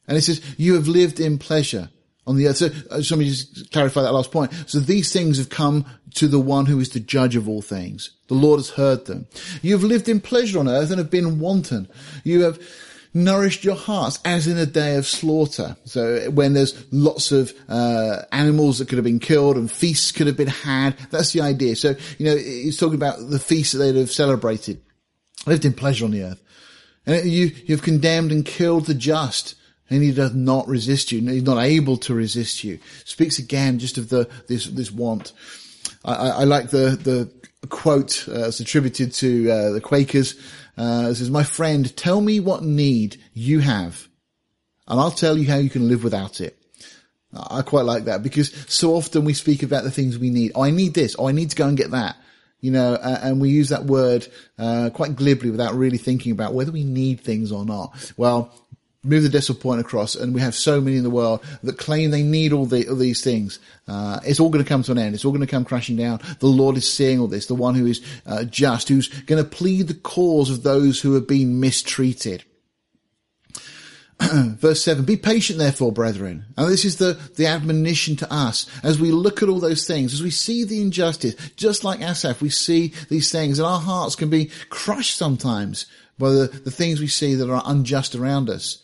And it says, you have lived in pleasure on the earth. So, uh, let me just clarify that last point. So these things have come to the one who is the judge of all things. The Lord has heard them. You have lived in pleasure on earth and have been wanton. You have, nourished your hearts as in a day of slaughter. So when there's lots of uh, animals that could have been killed and feasts could have been had, that's the idea. So, you know, he's talking about the feasts that they'd have celebrated. Lived in pleasure on the earth. And you, you've condemned and killed the just and he does not resist you. He's not able to resist you. Speaks again just of the, this, this want. I, I, I like the, the quote, uh, attributed to, uh, the Quakers, uh, says, my friend, tell me what need you have and I'll tell you how you can live without it. I quite like that because so often we speak about the things we need. Oh, I need this. Oh, I need to go and get that. You know, uh, and we use that word, uh, quite glibly without really thinking about whether we need things or not. Well, move the decimal point across, and we have so many in the world that claim they need all, the, all these things. Uh, it's all going to come to an end. It's all going to come crashing down. The Lord is seeing all this, the one who is uh, just, who's going to plead the cause of those who have been mistreated. Verse 7, be patient therefore, brethren. And this is the, the admonition to us as we look at all those things, as we see the injustice, just like Asaph, we see these things and our hearts can be crushed sometimes by the, the things we see that are unjust around us.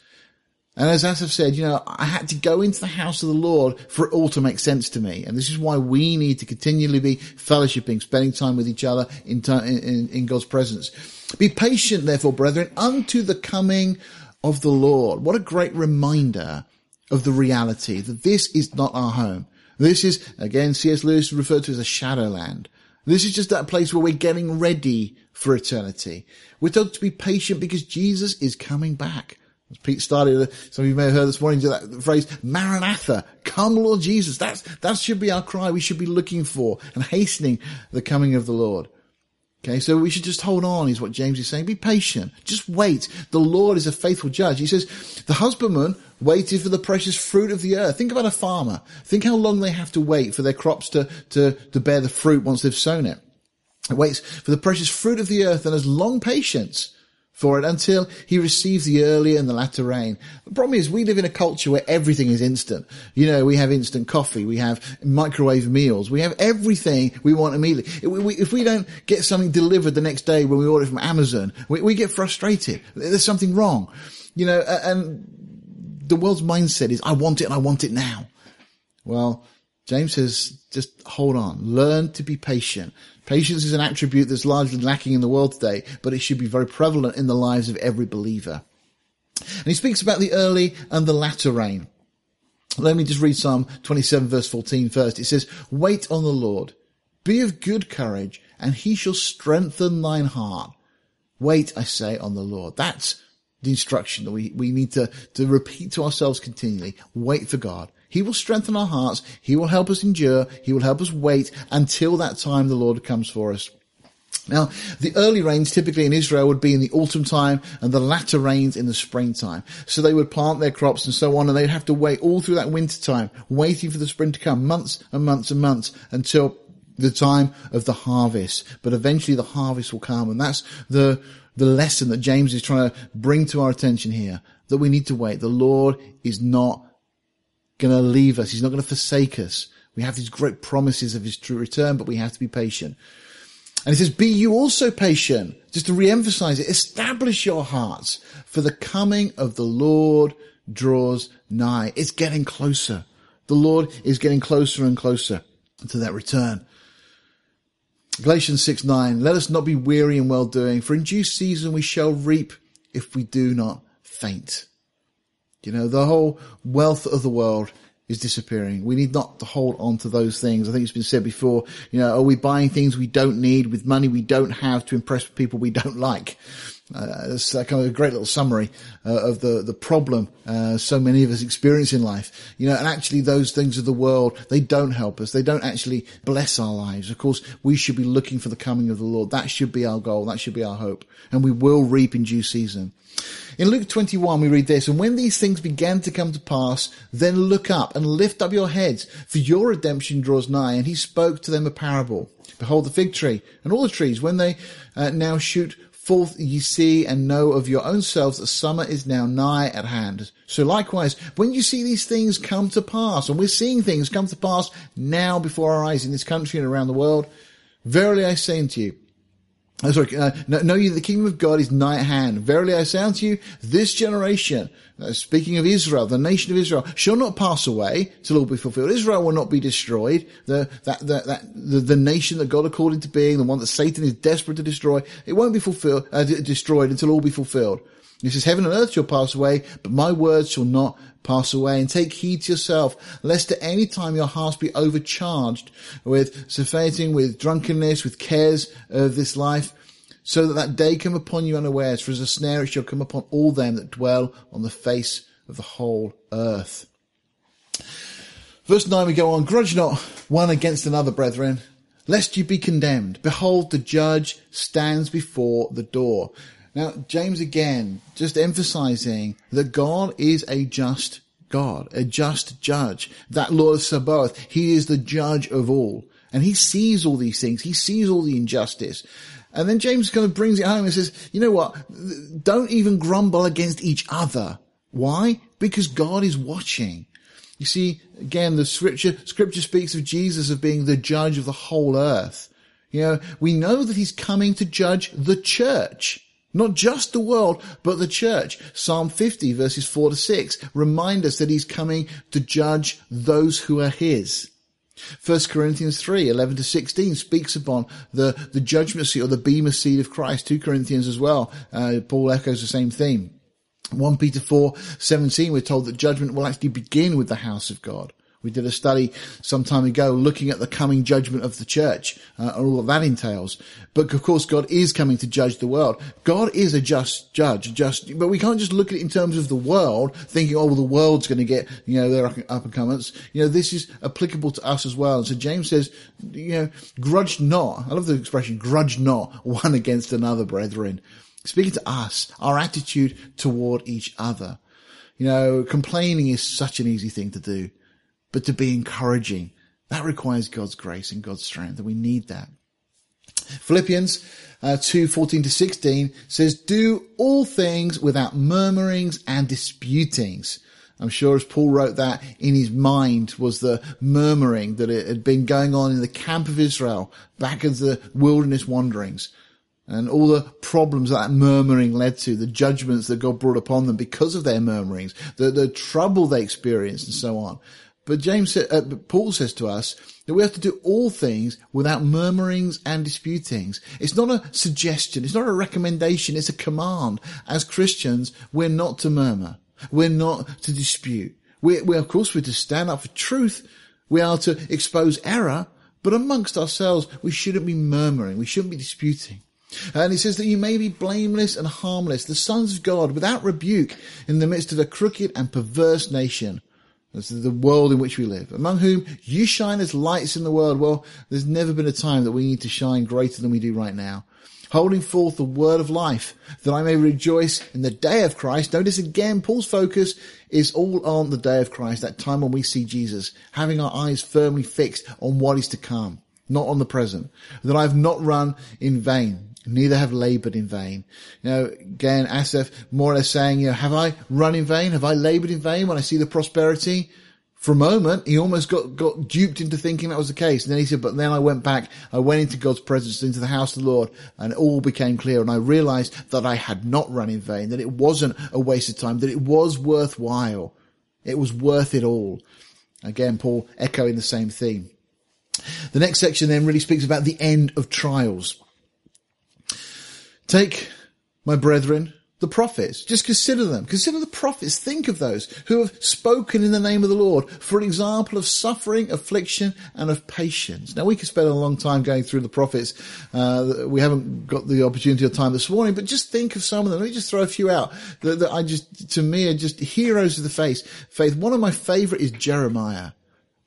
And as Asaph said, you know, I had to go into the house of the Lord for it all to make sense to me. And this is why we need to continually be fellowshipping, spending time with each other in, in, in God's presence. Be patient, therefore, brethren, unto the coming of the Lord. What a great reminder of the reality that this is not our home. This is, again, C.S. Lewis referred to as a shadowland. This is just that place where we're getting ready for eternity. We're told to be patient because Jesus is coming back. As Pete started, uh, some of you may have heard this morning that phrase, Maranatha, come Lord Jesus. That's, that should be our cry. We should be looking for and hastening the coming of the Lord. Okay, so we should just hold on is what James is saying. Be patient. Just wait. The Lord is a faithful judge. He says, the husbandman waited for the precious fruit of the earth. Think about a farmer. Think how long they have to wait for their crops to, to, to bear the fruit once they've sown it. It waits for the precious fruit of the earth and has long patience for it until he receives the early and the latter rain. The problem is we live in a culture where everything is instant. You know, we have instant coffee, we have microwave meals, we have everything we want immediately. If we, if we don't get something delivered the next day when we order from Amazon, we, we get frustrated. There's something wrong. You know, and the world's mindset is, I want it and I want it now. Well, James says, just hold on, learn to be patient. Patience is an attribute that's largely lacking in the world today, but it should be very prevalent in the lives of every believer. And he speaks about the early and the latter rain. Let me just read Psalm 27 verse 14 first. It says, wait on the Lord, be of good courage, and he shall strengthen thine heart. Wait, I say, on the Lord. That's the instruction that we, we need to, to repeat to ourselves continually. Wait for God. He will strengthen our hearts. He will help us endure. He will help us wait until that time the Lord comes for us. Now, the early rains typically in Israel would be in the autumn time and the latter rains in the springtime. So they would plant their crops and so on and they'd have to wait all through that winter time, waiting for the spring to come, months and months and months until the time of the harvest. But eventually the harvest will come and that's the, the lesson that James is trying to bring to our attention here, that we need to wait. The Lord is not going to leave us. He's not going to forsake us. We have these great promises of his true return, but we have to be patient. And he says, be you also patient. Just to re-emphasize it, establish your hearts for the coming of the Lord draws nigh. It's getting closer. The Lord is getting closer and closer to that return. Galatians 6 9, let us not be weary in well doing, for in due season we shall reap if we do not faint. You know, the whole wealth of the world is disappearing. We need not to hold on to those things. I think it's been said before, you know, are we buying things we don't need with money we don't have to impress people we don't like? Uh, it's kind of a great little summary uh, of the the problem uh, so many of us experience in life. You know, and actually those things of the world they don't help us. They don't actually bless our lives. Of course, we should be looking for the coming of the Lord. That should be our goal. That should be our hope, and we will reap in due season. In Luke 21, we read this, and when these things began to come to pass, then look up and lift up your heads, for your redemption draws nigh. And he spoke to them a parable. Behold the fig tree and all the trees, when they uh, now shoot Forth ye see and know of your own selves that summer is now nigh at hand. So likewise, when you see these things come to pass, and we're seeing things come to pass now before our eyes in this country and around the world, verily I say unto you, Oh, sorry, uh, know, you the kingdom of God is nigh at hand. Verily I say unto you, this generation, uh, speaking of Israel, the nation of Israel, shall not pass away till all be fulfilled. Israel will not be destroyed. The, that, that, that, the, the nation that God had called into being, the one that Satan is desperate to destroy, it won't be fulfilled, uh, destroyed until all be fulfilled. He says, heaven and earth shall pass away, but my words shall not pass away. And take heed to yourself, lest at any time your hearts be overcharged with surfeiting, with drunkenness, with cares of this life, so that that day come upon you unawares. For as a snare it shall come upon all them that dwell on the face of the whole earth. Verse 9 we go on, grudge not one against another, brethren, lest you be condemned. Behold, the judge stands before the door. Now, James again, just emphasizing that God is a just God, a just judge. That Lord of Sabaoth, He is the judge of all. And He sees all these things. He sees all the injustice. And then James kind of brings it home and says, you know what? Don't even grumble against each other. Why? Because God is watching. You see, again, the scripture, scripture speaks of Jesus as being the judge of the whole earth. You know, we know that he's coming to judge the church. Not just the world, but the church. Psalm 50 verses 4 to 6 remind us that he's coming to judge those who are his. 1 Corinthians 3, 11 to 16 speaks upon the, the judgment seat or the bema seat of Christ. 2 Corinthians as well. Uh, Paul echoes the same theme. 1 Peter 4, 17, we're told that judgment will actually begin with the house of God. We did a study some time ago looking at the coming judgment of the church uh, and all that entails. But of course, God is coming to judge the world. God is a just judge, just, but we can't just look at it in terms of the world, thinking, oh, well, the world's going to get, you know, their up and comers. You know, this is applicable to us as well. And so James says, you know, grudge not. I love the expression, grudge not one against another, brethren. Speaking to us, our attitude toward each other. You know, complaining is such an easy thing to do but to be encouraging. That requires God's grace and God's strength, and we need that. Philippians uh, 2, 14 to 16 says, do all things without murmurings and disputings. I'm sure as Paul wrote that in his mind was the murmuring that had been going on in the camp of Israel back in the wilderness wanderings and all the problems that, that murmuring led to, the judgments that God brought upon them because of their murmurings, the, the trouble they experienced and so on. But James, uh, Paul says to us that we have to do all things without murmurings and disputings. It's not a suggestion. It's not a recommendation. It's a command. As Christians, we're not to murmur. We're not to dispute. We, we, of course, we're to stand up for truth. We are to expose error, but amongst ourselves, we shouldn't be murmuring. We shouldn't be disputing. And he says that you may be blameless and harmless, the sons of God, without rebuke, in the midst of a crooked and perverse nation this is the world in which we live, among whom you shine as lights in the world. Well, there's never been a time that we need to shine greater than we do right now. Holding forth the word of life, that I may rejoice in the day of Christ. Notice again, Paul's focus is all on the day of Christ, that time when we see Jesus, having our eyes firmly fixed on what is to come, not on the present. That I have not run in vain neither have labored in vain. You know, again, Asaph more or less saying, you know, have I run in vain? Have I labored in vain when I see the prosperity? For a moment, he almost got, got duped into thinking that was the case. And then he said, but then I went back, I went into God's presence, into the house of the Lord, and all became clear. And I realized that I had not run in vain, that it wasn't a waste of time, that it was worthwhile. It was worth it all. Again, Paul echoing the same theme. The next section then really speaks about the end of trials. Take my brethren, the prophets. Just consider them. Consider the prophets. Think of those who have spoken in the name of the Lord for an example of suffering, affliction, and of patience. Now we could spend a long time going through the prophets. Uh, we haven't got the opportunity or time this morning, but just think of some of them. Let me just throw a few out that, that I just, to me, are just heroes of the faith. Faith. One of my favorite is Jeremiah.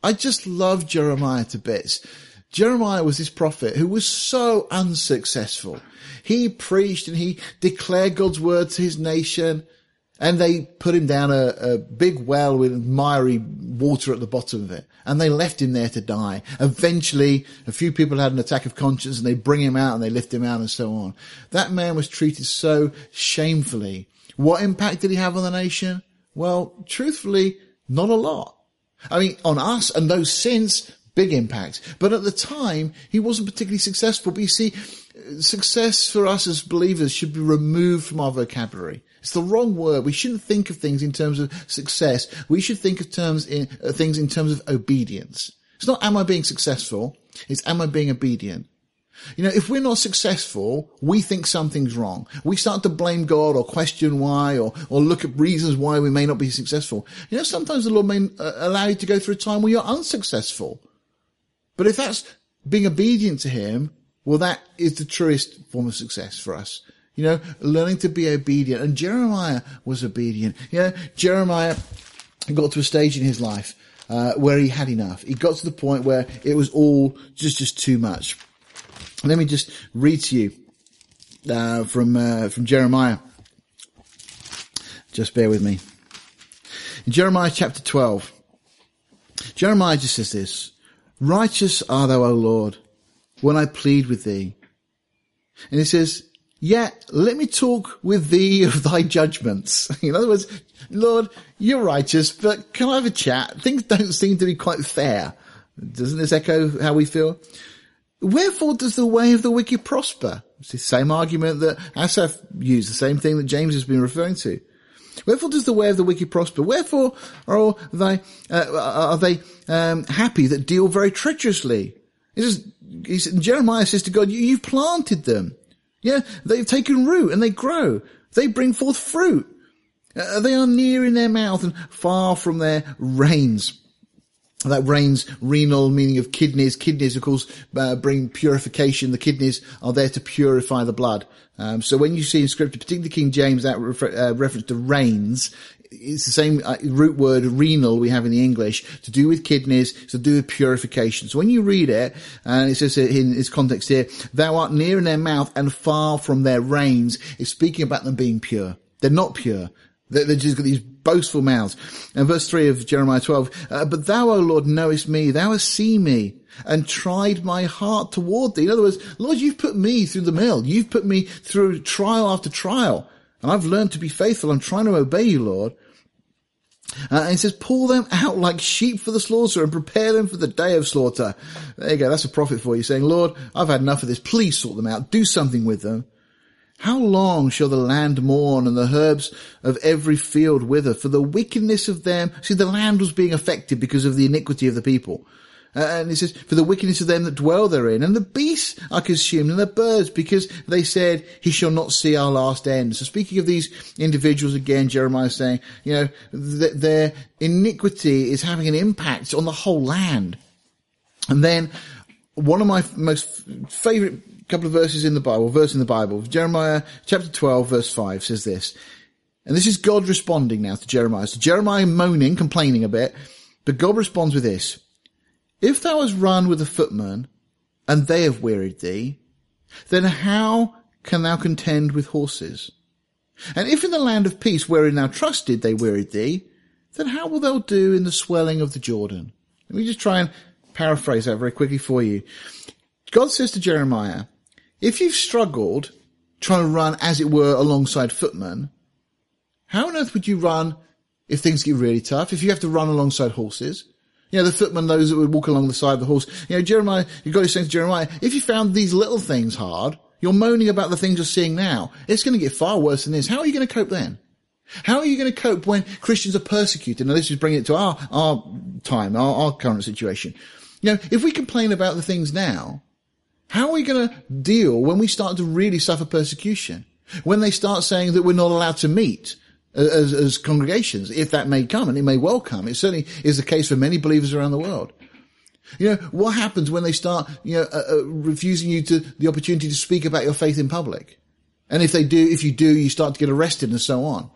I just love Jeremiah to bits. Jeremiah was this prophet who was so unsuccessful. He preached and he declared God's word to his nation and they put him down a, a, big well with miry water at the bottom of it and they left him there to die. Eventually, a few people had an attack of conscience and they bring him out and they lift him out and so on. That man was treated so shamefully. What impact did he have on the nation? Well, truthfully, not a lot. I mean, on us and those since, big impact. But at the time, he wasn't particularly successful. But you see, success for us as believers should be removed from our vocabulary. It's the wrong word. We shouldn't think of things in terms of success. We should think of terms in uh, things in terms of obedience. It's not am I being successful? It's am I being obedient? You know, if we're not successful, we think something's wrong. We start to blame God or question why or, or look at reasons why we may not be successful. You know, sometimes the Lord may uh, allow you to go through a time where you're unsuccessful. But if that's being obedient to Him, well, that is the truest form of success for us. You know, learning to be obedient. And Jeremiah was obedient. You know, Jeremiah got to a stage in his life uh, where he had enough. He got to the point where it was all just just too much. Let me just read to you uh, from uh, from Jeremiah. Just bear with me. In Jeremiah chapter twelve, Jeremiah just says this: Righteous are thou, O Lord, when I plead with thee. And he says, Yet let me talk with thee of thy judgments. In other words, Lord, you're righteous, but can I have a chat? Things don't seem to be quite fair. Doesn't this echo how we feel? Wherefore does the way of the wicked prosper? It's the same argument that Asaph used, the same thing that James has been referring to. Wherefore does the way of the wicked prosper? Wherefore are thy, uh, are they um, happy that deal very treacherously? Says, Jeremiah says to God, you, have planted them. Yeah, they've taken root and they grow. They bring forth fruit. Uh, they are near in their mouth and far from their reins. That reins, renal, meaning of kidneys. Kidneys, of course, uh, bring purification. The kidneys are there to purify the blood. Um, so when you see in scripture, particularly King James, that refer- uh, reference to reins, it's the same uh, root word renal we have in the English to do with kidneys, to do with purification. So when you read it, and it says in its context here, thou art near in their mouth and far from their reins, it's speaking about them being pure. They're not pure. They're, just got these boastful mouths. And verse 3 of Jeremiah 12, uh, but thou, O Lord, knowest me, thou hast seen me and tried my heart toward thee. In other words, Lord, you've put me through the mill. You've put me through trial after trial. And I've learned to be faithful. I'm trying to obey you, Lord. Uh, and he says, pull them out like sheep for the slaughter and prepare them for the day of slaughter. There you go. That's a prophet for you saying, Lord, I've had enough of this. Please sort them out. Do something with them. How long shall the land mourn and the herbs of every field wither for the wickedness of them? See, the land was being affected because of the iniquity of the people. Uh, and it says, for the wickedness of them that dwell therein. And the beasts are consumed and the birds because they said, he shall not see our last end. So speaking of these individuals again, Jeremiah is saying, you know, th- their iniquity is having an impact on the whole land. And then one of my most favorite couple of verses in the Bible, verse in the Bible, Jeremiah chapter 12 verse 5 says this. And this is God responding now to Jeremiah. So Jeremiah moaning, complaining a bit, but God responds with this. If thou hast run with a footman, and they have wearied thee, then how can thou contend with horses? And if in the land of peace wherein thou trusted they wearied thee, then how will thou do in the swelling of the Jordan? Let me just try and paraphrase that very quickly for you. God says to Jeremiah, if you've struggled trying to run, as it were, alongside footmen, how on earth would you run if things get really tough, if you have to run alongside horses. You know, the footman, those that would walk along the side of the horse. You know, Jeremiah, God is saying to Jeremiah, if you found these little things hard, you're moaning about the things you're seeing now. It's going to get far worse than this. How are you going to cope then? How are you going to cope when Christians are persecuted? Now this is bringing it to our, our time, our, our current situation. You know, if we complain about the things now, how are we going to deal when we start to really suffer persecution? When they start saying that we're not allowed to meet as, as congregations, if that may come, and it may well come. It certainly is the case for many believers around the world. You know, what happens when they start, you know, uh, uh, refusing you to the opportunity to speak about your faith in public? And if they do, if you do, you start to get arrested and so on.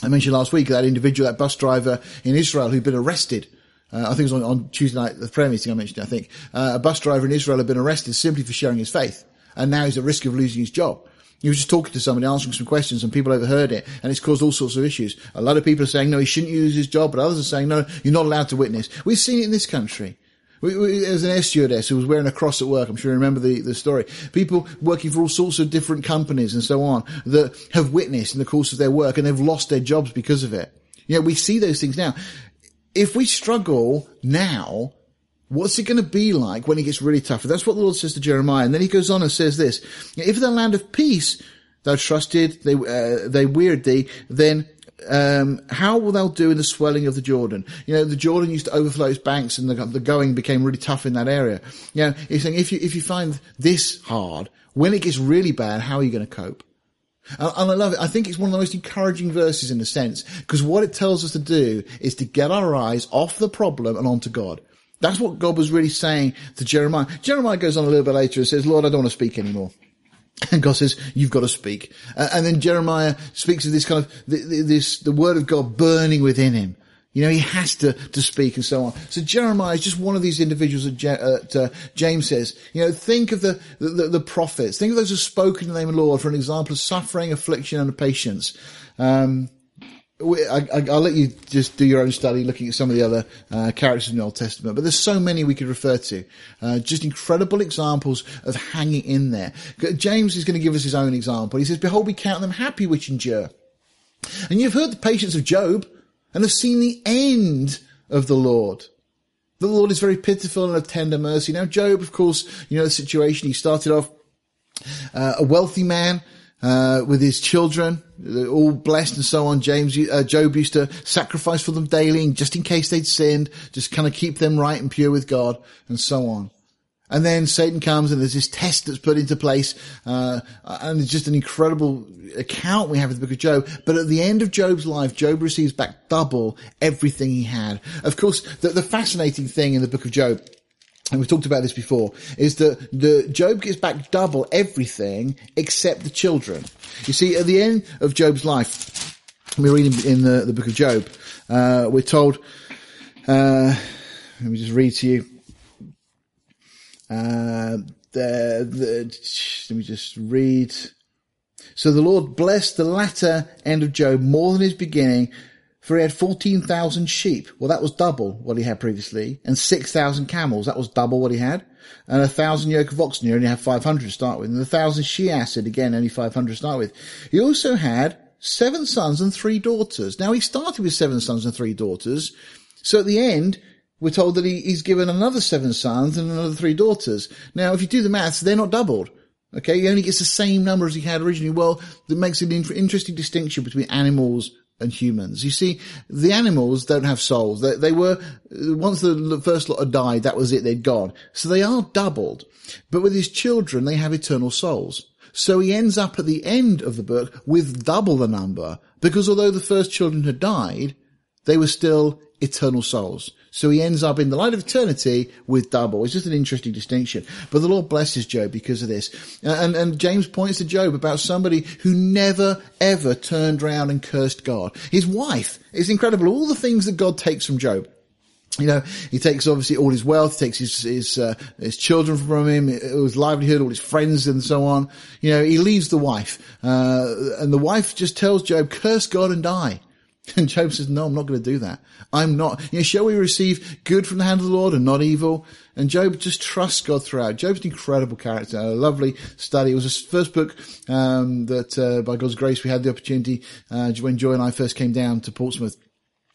I mentioned last week that individual, that bus driver in Israel who'd been arrested. Uh, I think it was on, on, Tuesday night, the prayer meeting I mentioned, I think. Uh, a bus driver in Israel had been arrested simply for sharing his faith. And now he's at risk of losing his job. He was just talking to somebody, answering some questions, and people overheard it, and it's caused all sorts of issues. A lot of people are saying, no, he shouldn't use his job, but others are saying, no, you're not allowed to witness. We've seen it in this country. We, we, there's an air stewardess who was wearing a cross at work. I'm sure you remember the, the story. People working for all sorts of different companies and so on that have witnessed in the course of their work and they've lost their jobs because of it. You know, we see those things now. If we struggle now, what's it going to be like when it gets really tough? That's what the Lord says to Jeremiah. And then he goes on and says this, if the land of peace thou trusted, they, uh, they wearied thee, then um, how will they do in the swelling of the Jordan? You know, the Jordan used to overflow its banks and the, the going became really tough in that area. You know, he's saying if you, if you find this hard, when it gets really bad, how are you going to cope? And I love it. I think it's one of the most encouraging verses in a sense, because what it tells us to do is to get our eyes off the problem and onto God. That's what God was really saying to Jeremiah. Jeremiah goes on a little bit later and says, Lord, I don't want to speak anymore. And God says, you've got to speak. Uh, and then Jeremiah speaks of this kind of, this, the word of God burning within him. You know, he has to, to speak and so on. So Jeremiah is just one of these individuals that Je- uh, uh, James says, you know, think of the, the, the, prophets. Think of those who spoke in the name of the Lord for an example of suffering, affliction and patience. Um, I, will let you just do your own study looking at some of the other uh, characters in the Old Testament, but there's so many we could refer to. Uh, just incredible examples of hanging in there. James is going to give us his own example. He says, behold, we count them happy which endure. And you've heard the patience of Job and have seen the end of the Lord. The Lord is very pitiful and of tender mercy. Now, Job, of course, you know the situation. He started off uh, a wealthy man, uh, with his children, all blessed and so on. James, uh, Job used to sacrifice for them daily, just in case they'd sinned, just kind of keep them right and pure with God, and so on. And then Satan comes and there's this test that's put into place, uh, and it's just an incredible account we have of the book of Job. But at the end of Job's life, Job receives back double everything he had. Of course, the, the fascinating thing in the book of Job and we've talked about this before, is that the Job gets back double everything except the children. You see, at the end of Job's life, we're reading in the, the book of Job, uh, we're told, uh, let me just read to you. Uh, the, the, let me just read. So the Lord blessed the latter end of Job more than his beginning, for he had 14,000 sheep. Well, that was double what he had previously. And 6,000 camels. That was double what he had. And a thousand yoke of oxen. He only had 500 to start with. And a thousand she acid. Again, only 500 to start with. He also had seven sons and three daughters. Now he started with seven sons and three daughters. So at the end, we're told that he, he's given another seven sons and another three daughters. Now, if you do the maths, they're not doubled. Okay, he only gets the same number as he had originally. Well, that makes an interesting distinction between animals and humans. You see, the animals don't have souls. They, they were, once the first lot had died, that was it, they'd gone. So they are doubled. But with his children, they have eternal souls. So he ends up at the end of the book with double the number, because although the first children had died, they were still eternal souls. So he ends up in the light of eternity with double. It's just an interesting distinction. But the Lord blesses Job because of this. And, and James points to Job about somebody who never ever turned around and cursed God. His wife. It's incredible. All the things that God takes from Job. You know, he takes obviously all his wealth, takes his his uh, his children from him, his livelihood, all his friends, and so on. You know, he leaves the wife, uh, and the wife just tells Job, "Curse God and die." And Job says, no, I'm not going to do that. I'm not. You know, shall we receive good from the hand of the Lord and not evil? And Job just trusts God throughout. Job's an incredible character, a lovely study. It was the first book um, that, uh, by God's grace, we had the opportunity uh, when Joy and I first came down to Portsmouth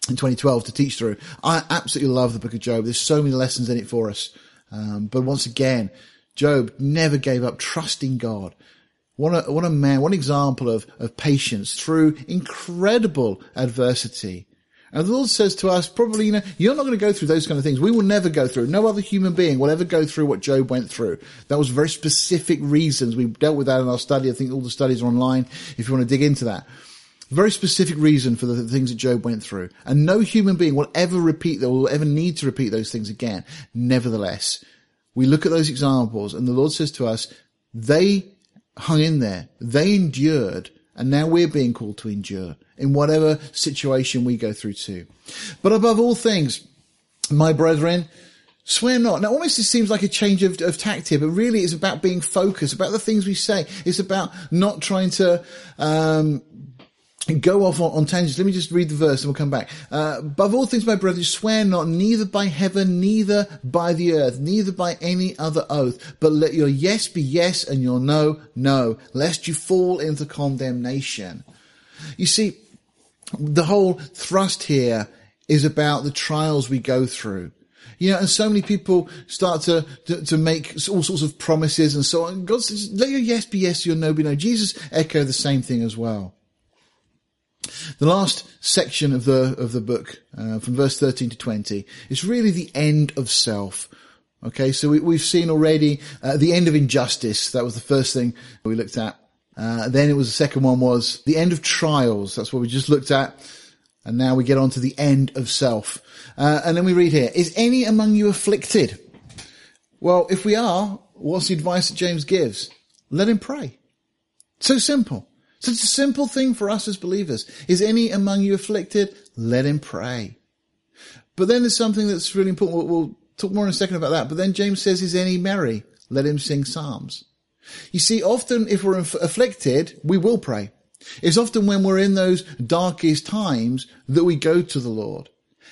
in 2012 to teach through. I absolutely love the book of Job. There's so many lessons in it for us. Um, but once again, Job never gave up trusting God. What a, what a man, an example of, of patience through incredible adversity. And the Lord says to us, probably, you know, you're not going to go through those kind of things. We will never go through. No other human being will ever go through what Job went through. That was very specific reasons. We dealt with that in our study. I think all the studies are online if you want to dig into that. Very specific reason for the things that Job went through. And no human being will ever repeat that, will ever need to repeat those things again. Nevertheless, we look at those examples and the Lord says to us, they hung in there. They endured and now we're being called to endure in whatever situation we go through too. But above all things, my brethren, Swear not. Now, almost it seems like a change of, of tact here, but really it's about being focused, about the things we say. It's about not trying to um, go off on, on, tangents. Let me just read the verse and we'll come back. Uh, above all things, my brothers, swear not, neither by heaven, neither by the earth, neither by any other oath, but let your yes be yes and your no, no, lest you fall into condemnation. You see, the whole thrust here is about the trials we go through. You know, and so many people start to, to, to, make all sorts of promises and so on. God says, let your yes be yes, your no be no. Jesus echoed the same thing as well. The last section of the of the book, uh, from verse thirteen to twenty, is really the end of self. Okay, so we, have seen already uh, the end of injustice. That was the first thing we looked at. Uh, then it was the second one was the end of trials. That's what we just looked at. And now we get on to the end of self. Uh, and then we read here, is any among you afflicted? Well, if we are, what's the advice that James gives? Let him pray. So simple. Such a simple thing for us as believers. Is any among you afflicted? Let him pray. But then there's something that's really important. We'll, we'll talk more in a second about that. But then James says, is any merry? Let him sing psalms. You see, often if we're afflicted, we will pray. It's often when we're in those darkest times that we go to the Lord.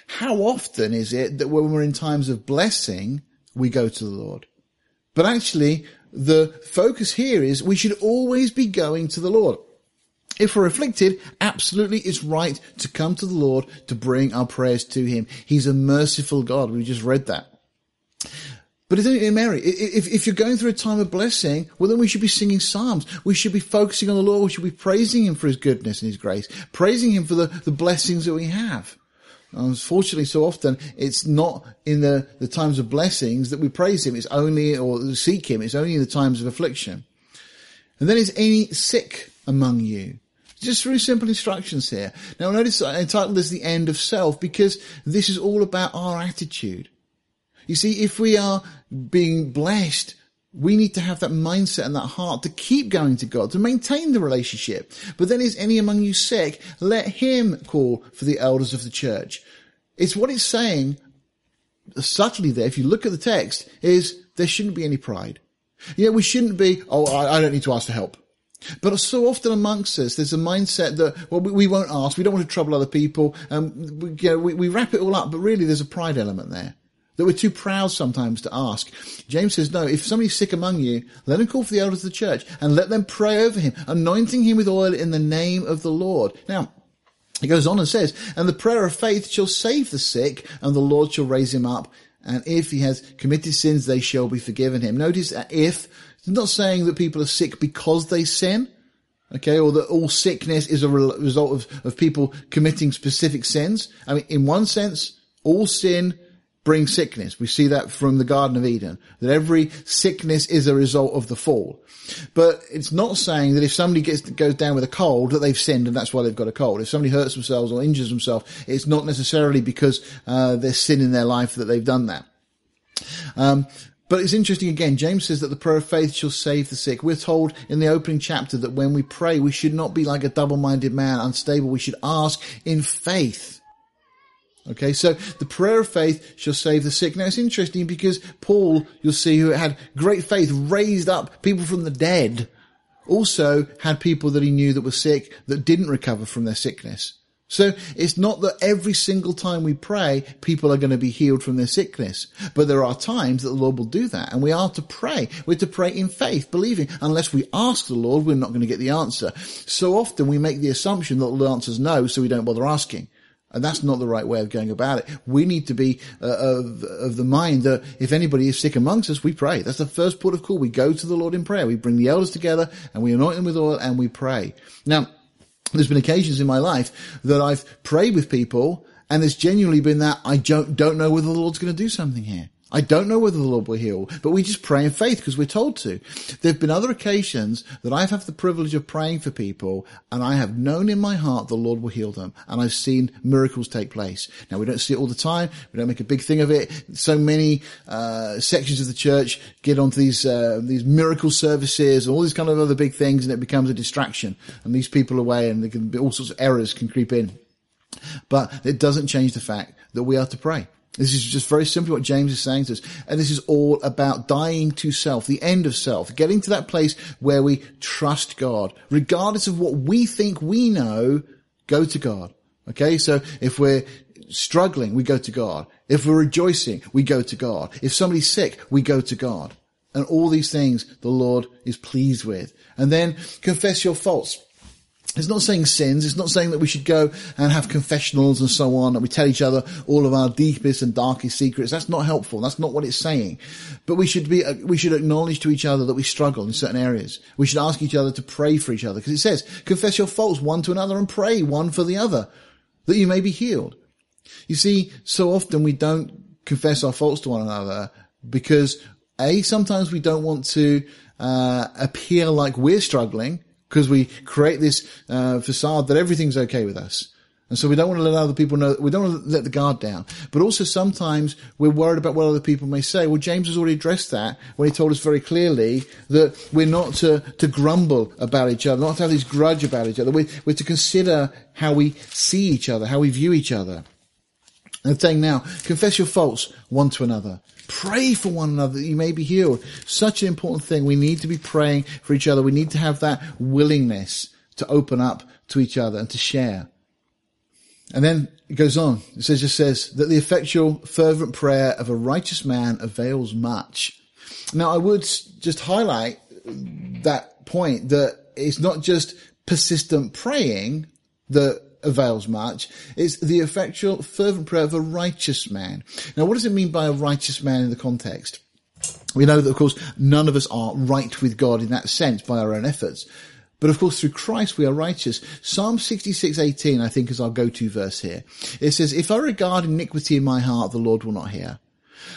How often is it that when we're in times of blessing, we go to the Lord? But actually, the focus here is we should always be going to the Lord. If we're afflicted, absolutely it's right to come to the Lord to bring our prayers to Him. He's a merciful God. We just read that. But isn't Mary? If, if you're going through a time of blessing, well then we should be singing psalms. We should be focusing on the Lord. We should be praising Him for His goodness and His grace. Praising Him for the, the blessings that we have. Unfortunately, so often it's not in the, the times of blessings that we praise Him. It's only, or seek Him. It's only in the times of affliction. And then is any sick among you? Just very simple instructions here. Now notice I entitled this the end of self because this is all about our attitude. You see, if we are being blessed, we need to have that mindset and that heart to keep going to God, to maintain the relationship. But then is any among you sick? Let him call for the elders of the church. It's what it's saying subtly there. If you look at the text is there shouldn't be any pride. You know, we shouldn't be, oh, I don't need to ask for help. But so often amongst us, there's a mindset that, well, we, won't ask. We don't want to trouble other people. Um, we, you know, we, we wrap it all up, but really there's a pride element there. That we're too proud sometimes to ask. James says, no, if somebody's sick among you, let him call for the elders of the church and let them pray over him, anointing him with oil in the name of the Lord. Now, he goes on and says, and the prayer of faith shall save the sick and the Lord shall raise him up. And if he has committed sins, they shall be forgiven him. Notice that if it's not saying that people are sick because they sin, okay, or that all sickness is a re- result of, of people committing specific sins. I mean, in one sense, all sin brings sickness. We see that from the Garden of Eden, that every sickness is a result of the fall. But it's not saying that if somebody gets, goes down with a cold that they've sinned and that's why they've got a cold. If somebody hurts themselves or injures themselves, it's not necessarily because, uh, there's sin in their life that they've done that. Um, but it's interesting again, James says that the prayer of faith shall save the sick. We're told in the opening chapter that when we pray, we should not be like a double-minded man, unstable. We should ask in faith. Okay, so the prayer of faith shall save the sick. Now it's interesting because Paul, you'll see, who had great faith, raised up people from the dead, also had people that he knew that were sick that didn't recover from their sickness. So it's not that every single time we pray, people are going to be healed from their sickness. But there are times that the Lord will do that. And we are to pray. We're to pray in faith, believing. Unless we ask the Lord, we're not going to get the answer. So often we make the assumption that the answer is no, so we don't bother asking. And that's not the right way of going about it. We need to be uh, of, of the mind that if anybody is sick amongst us, we pray. That's the first port of call. We go to the Lord in prayer. We bring the elders together and we anoint them with oil and we pray. Now, there's been occasions in my life that I've prayed with people and there's genuinely been that I don't, don't know whether the Lord's going to do something here. I don't know whether the Lord will heal, but we just pray in faith because we're told to. There have been other occasions that I've had the privilege of praying for people and I have known in my heart the Lord will heal them and I've seen miracles take place. Now we don't see it all the time. We don't make a big thing of it. So many, uh, sections of the church get onto these, uh, these miracle services and all these kind of other big things and it becomes a distraction and these people away and can all sorts of errors can creep in. But it doesn't change the fact that we are to pray. This is just very simply what James is saying to us. And this is all about dying to self, the end of self, getting to that place where we trust God. Regardless of what we think we know, go to God. Okay. So if we're struggling, we go to God. If we're rejoicing, we go to God. If somebody's sick, we go to God. And all these things the Lord is pleased with. And then confess your faults. It's not saying sins. It's not saying that we should go and have confessionals and so on, that we tell each other all of our deepest and darkest secrets. That's not helpful. That's not what it's saying. But we should be, we should acknowledge to each other that we struggle in certain areas. We should ask each other to pray for each other because it says, confess your faults one to another and pray one for the other that you may be healed. You see, so often we don't confess our faults to one another because A, sometimes we don't want to, uh, appear like we're struggling because we create this uh, facade that everything's okay with us. And so we don't want to let other people know, we don't want to let the guard down. But also sometimes we're worried about what other people may say. Well, James has already addressed that when he told us very clearly that we're not to, to grumble about each other, not to have this grudge about each other. We're, we're to consider how we see each other, how we view each other. And saying now, confess your faults one to another. Pray for one another that you may be healed. Such an important thing. We need to be praying for each other. We need to have that willingness to open up to each other and to share. And then it goes on. It says, just says that the effectual fervent prayer of a righteous man avails much. Now I would just highlight that point that it's not just persistent praying that avails much. It's the effectual, fervent prayer of a righteous man. Now, what does it mean by a righteous man in the context? We know that, of course, none of us are right with God in that sense by our own efforts. But of course, through Christ, we are righteous. Psalm 66:18, I think, is our go-to verse here. It says, "If I regard iniquity in my heart, the Lord will not hear."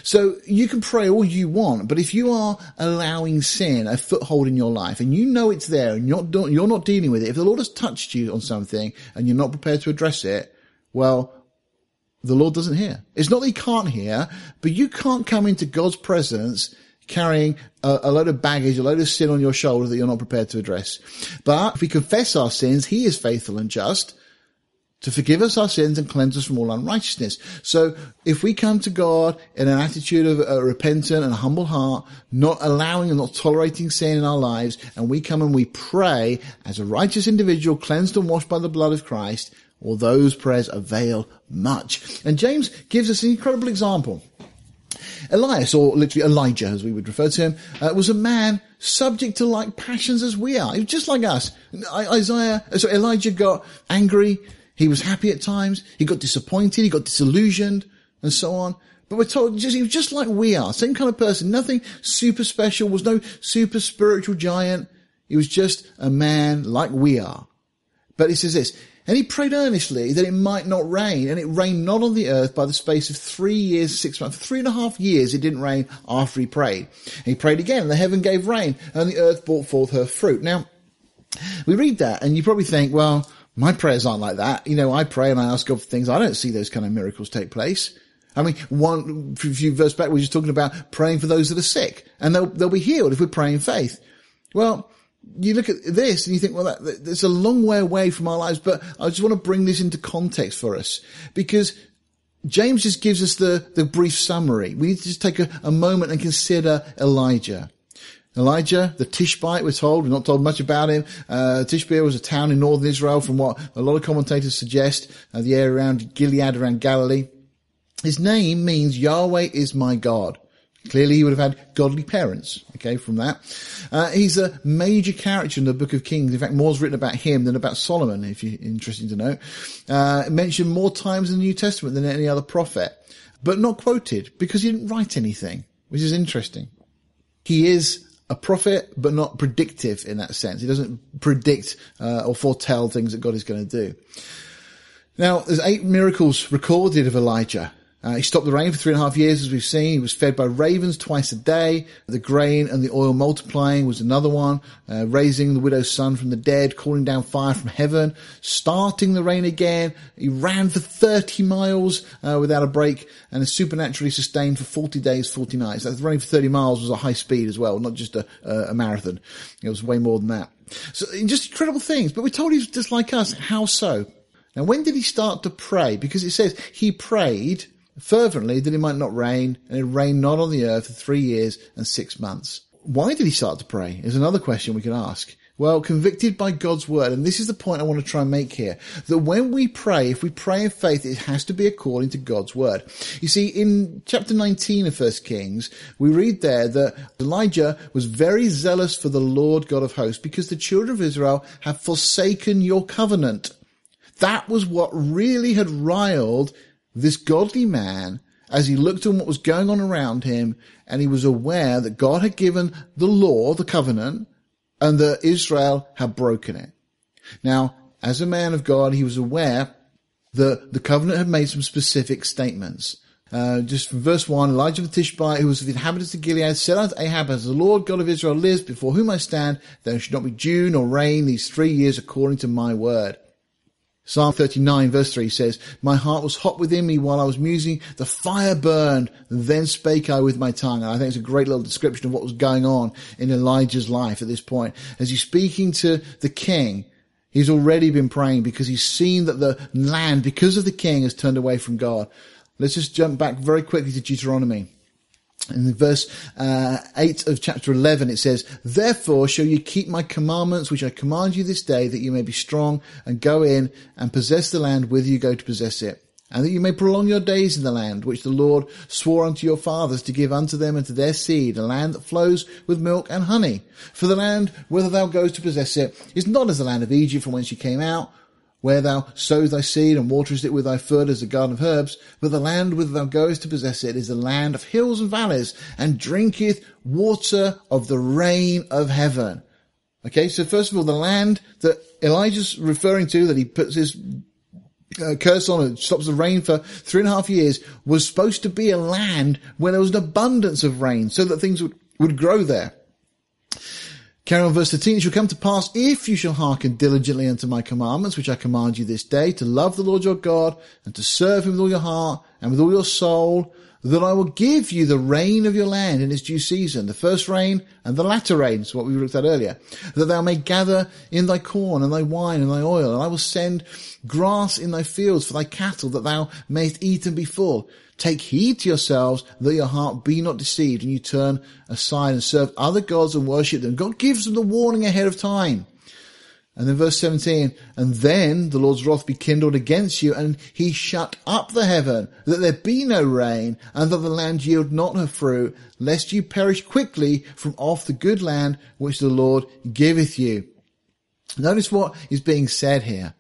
So you can pray all you want, but if you are allowing sin a foothold in your life and you know it's there and you're not, you're not dealing with it, if the Lord has touched you on something and you're not prepared to address it, well, the Lord doesn't hear. It's not that he can't hear, but you can't come into God's presence carrying a, a, load of baggage, a load of sin on your shoulder that you're not prepared to address. But if we confess our sins, he is faithful and just to forgive us our sins and cleanse us from all unrighteousness. So if we come to God in an attitude of a repentant and humble heart, not allowing and not tolerating sin in our lives, and we come and we pray as a righteous individual cleansed and washed by the blood of Christ, well, those prayers avail much. And James gives us an incredible example. Elias, or literally Elijah as we would refer to him, uh, was a man subject to like passions as we are. He was just like us. Isaiah, so Elijah got angry, he was happy at times. He got disappointed. He got disillusioned and so on. But we're told just, he was just like we are. Same kind of person. Nothing super special. Was no super spiritual giant. He was just a man like we are. But he says this, and he prayed earnestly that it might not rain, and it rained not on the earth by the space of three years, six months. Three and a half years it didn't rain after he prayed. And he prayed again, and the heaven gave rain, and the earth brought forth her fruit. Now, we read that, and you probably think, well, my prayers aren't like that. You know, I pray and I ask God for things. I don't see those kind of miracles take place. I mean, one few verses back, we were just talking about praying for those that are sick and they'll, they'll be healed if we pray in faith. Well, you look at this and you think, well, that, that's a long way away from our lives, but I just want to bring this into context for us because James just gives us the, the brief summary. We need to just take a, a moment and consider Elijah. Elijah, the Tishbite, we're told. We're not told much about him. Uh, Tishbe was a town in northern Israel from what a lot of commentators suggest, uh, the area around Gilead, around Galilee. His name means Yahweh is my God. Clearly he would have had godly parents, okay, from that. Uh, he's a major character in the book of Kings. In fact, more's written about him than about Solomon, if you're interested to know. Uh, mentioned more times in the New Testament than any other prophet, but not quoted because he didn't write anything, which is interesting. He is a prophet, but not predictive in that sense. He doesn't predict uh, or foretell things that God is going to do. Now, there's eight miracles recorded of Elijah. Uh, he stopped the rain for three and a half years, as we've seen. He was fed by ravens twice a day. The grain and the oil multiplying was another one. Uh, raising the widow's son from the dead, calling down fire from heaven, starting the rain again. He ran for 30 miles uh, without a break and is supernaturally sustained for 40 days, 40 nights. Running for 30 miles was a high speed as well, not just a, a marathon. It was way more than that. So just incredible things. But we're told he's just like us. How so? Now, when did he start to pray? Because it says he prayed fervently that it might not rain, and it rained not on the earth for three years and six months. Why did he start to pray? Is another question we can ask. Well, convicted by God's word, and this is the point I want to try and make here, that when we pray, if we pray in faith, it has to be according to God's word. You see, in chapter 19 of 1 Kings, we read there that Elijah was very zealous for the Lord God of hosts because the children of Israel have forsaken your covenant. That was what really had riled this godly man as he looked on what was going on around him and he was aware that God had given the law, the covenant, and that Israel had broken it. Now, as a man of God, he was aware that the covenant had made some specific statements. Uh, just from verse 1, Elijah the Tishbite, who was of the inhabitants of Gilead, said unto Ahab, As the Lord God of Israel lives, before whom I stand, there should not be dew nor rain these three years according to my word. Psalm 39 verse 3 says, My heart was hot within me while I was musing. The fire burned. Then spake I with my tongue. And I think it's a great little description of what was going on in Elijah's life at this point. As he's speaking to the king, he's already been praying because he's seen that the land, because of the king, has turned away from God. Let's just jump back very quickly to Deuteronomy. In verse uh, 8 of chapter 11, it says, Therefore shall you keep my commandments, which I command you this day, that you may be strong and go in and possess the land whither you go to possess it, and that you may prolong your days in the land, which the Lord swore unto your fathers to give unto them and to their seed, a land that flows with milk and honey. For the land whither thou goest to possess it is not as the land of Egypt from whence you came out, where thou sowest thy seed and waterest it with thy foot as a garden of herbs, but the land whither thou goest to possess it is a land of hills and valleys, and drinketh water of the rain of heaven. Okay, so first of all, the land that Elijah's referring to, that he puts his uh, curse on and stops the rain for three and a half years, was supposed to be a land where there was an abundance of rain, so that things would, would grow there. Carry on verse 13. It shall come to pass if you shall hearken diligently unto my commandments, which I command you this day, to love the Lord your God and to serve him with all your heart and with all your soul, that I will give you the rain of your land in its due season, the first rain and the latter rain, is what we looked at earlier, that thou may gather in thy corn and thy wine and thy oil, and I will send grass in thy fields for thy cattle, that thou mayest eat and be full. Take heed to yourselves that your heart be not deceived and you turn aside and serve other gods and worship them. God gives them the warning ahead of time. And then verse 17, and then the Lord's wrath be kindled against you, and he shut up the heaven, that there be no rain, and that the land yield not her fruit, lest you perish quickly from off the good land which the Lord giveth you. Notice what is being said here.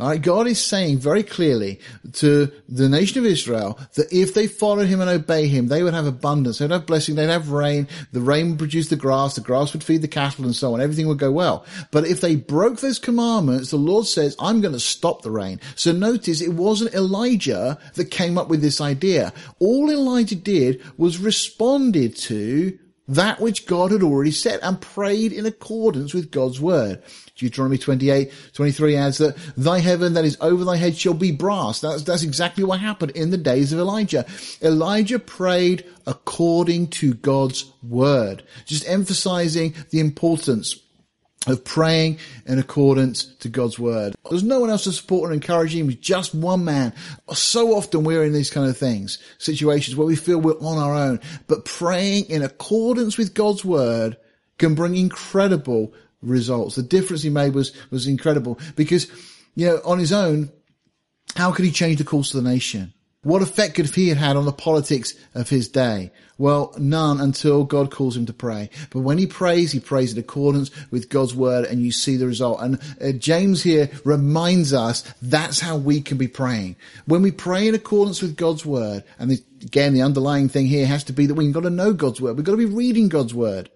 Right, God is saying very clearly to the nation of Israel that if they follow him and obey him, they would have abundance. They'd have blessing. They'd have rain. The rain would produce the grass. The grass would feed the cattle and so on. Everything would go well. But if they broke those commandments, the Lord says, I'm going to stop the rain. So notice it wasn't Elijah that came up with this idea. All Elijah did was responded to that which God had already said and prayed in accordance with God's word. Deuteronomy 28, 23 adds that thy heaven that is over thy head shall be brass. That's, that's exactly what happened in the days of Elijah. Elijah prayed according to God's word, just emphasizing the importance of praying in accordance to God's word. There's no one else to support and encourage him. He's just one man. So often we're in these kind of things, situations where we feel we're on our own, but praying in accordance with God's word can bring incredible results. The difference he made was, was incredible because, you know, on his own, how could he change the course of the nation? What effect could he have had on the politics of his day? Well, none until God calls him to pray. But when he prays, he prays in accordance with God's word and you see the result. And uh, James here reminds us that's how we can be praying. When we pray in accordance with God's word, and again, the underlying thing here has to be that we've got to know God's word. We've got to be reading God's word.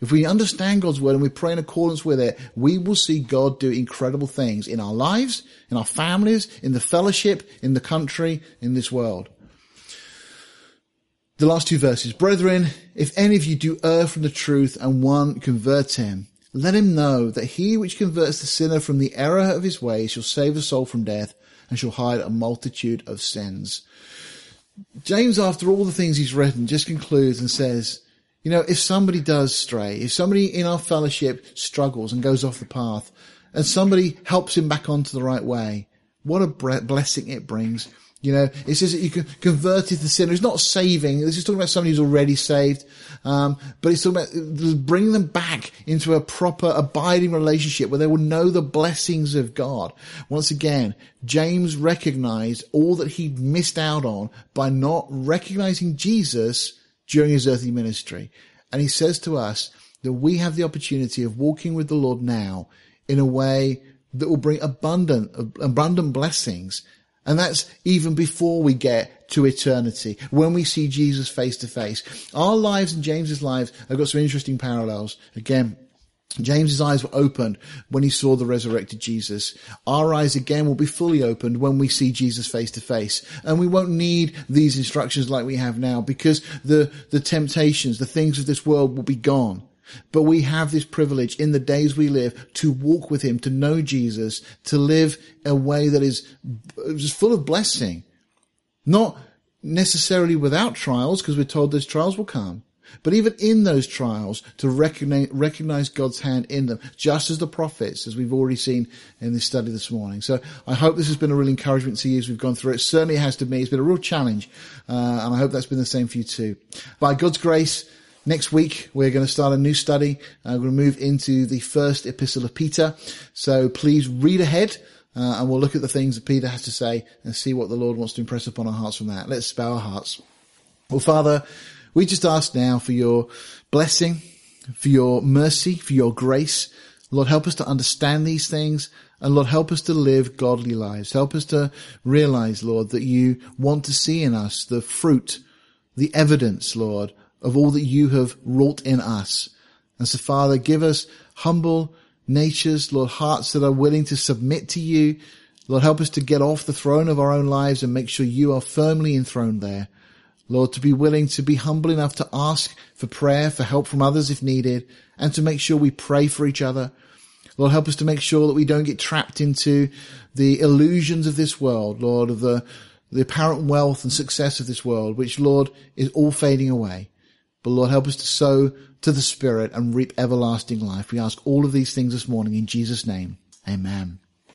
If we understand God's word and we pray in accordance with it, we will see God do incredible things in our lives, in our families, in the fellowship, in the country, in this world. The last two verses. Brethren, if any of you do err from the truth and one converts him, let him know that he which converts the sinner from the error of his ways shall save a soul from death and shall hide a multitude of sins. James, after all the things he's written, just concludes and says, you know, if somebody does stray, if somebody in our fellowship struggles and goes off the path and somebody helps him back onto the right way, what a blessing it brings. You know, it says that you can converted the sinner. It's not saving. This is talking about somebody who's already saved. Um, but it's talking about bringing them back into a proper abiding relationship where they will know the blessings of God. Once again, James recognized all that he'd missed out on by not recognizing Jesus during his earthly ministry. And he says to us that we have the opportunity of walking with the Lord now in a way that will bring abundant, abundant blessings. And that's even before we get to eternity, when we see Jesus face to face. Our lives and James's lives have got some interesting parallels. Again, James's eyes were opened when he saw the resurrected Jesus. Our eyes again will be fully opened when we see Jesus face to face. And we won't need these instructions like we have now because the, the temptations, the things of this world will be gone. But we have this privilege in the days we live to walk with him, to know Jesus, to live a way that is just full of blessing. Not necessarily without trials because we're told those trials will come, but even in those trials, to recognize, recognize God's hand in them, just as the prophets, as we've already seen in this study this morning. So I hope this has been a real encouragement to you as we've gone through it. Certainly has to me. It's been a real challenge. Uh, and I hope that's been the same for you too. By God's grace, Next week, we're going to start a new study. Uh, we're going to move into the first epistle of Peter. So please read ahead. Uh, and we'll look at the things that Peter has to say and see what the Lord wants to impress upon our hearts from that. Let's bow our hearts. Well, Father, we just ask now for your blessing, for your mercy, for your grace. Lord, help us to understand these things. And Lord, help us to live godly lives. Help us to realize, Lord, that you want to see in us the fruit, the evidence, Lord, of all that you have wrought in us. And so, Father, give us humble natures, Lord, hearts that are willing to submit to you. Lord, help us to get off the throne of our own lives and make sure you are firmly enthroned there. Lord, to be willing to be humble enough to ask for prayer, for help from others if needed, and to make sure we pray for each other. Lord, help us to make sure that we don't get trapped into the illusions of this world, Lord, of the, the apparent wealth and success of this world, which, Lord, is all fading away. But Lord, help us to sow to the Spirit and reap everlasting life. We ask all of these things this morning in Jesus' name. Amen.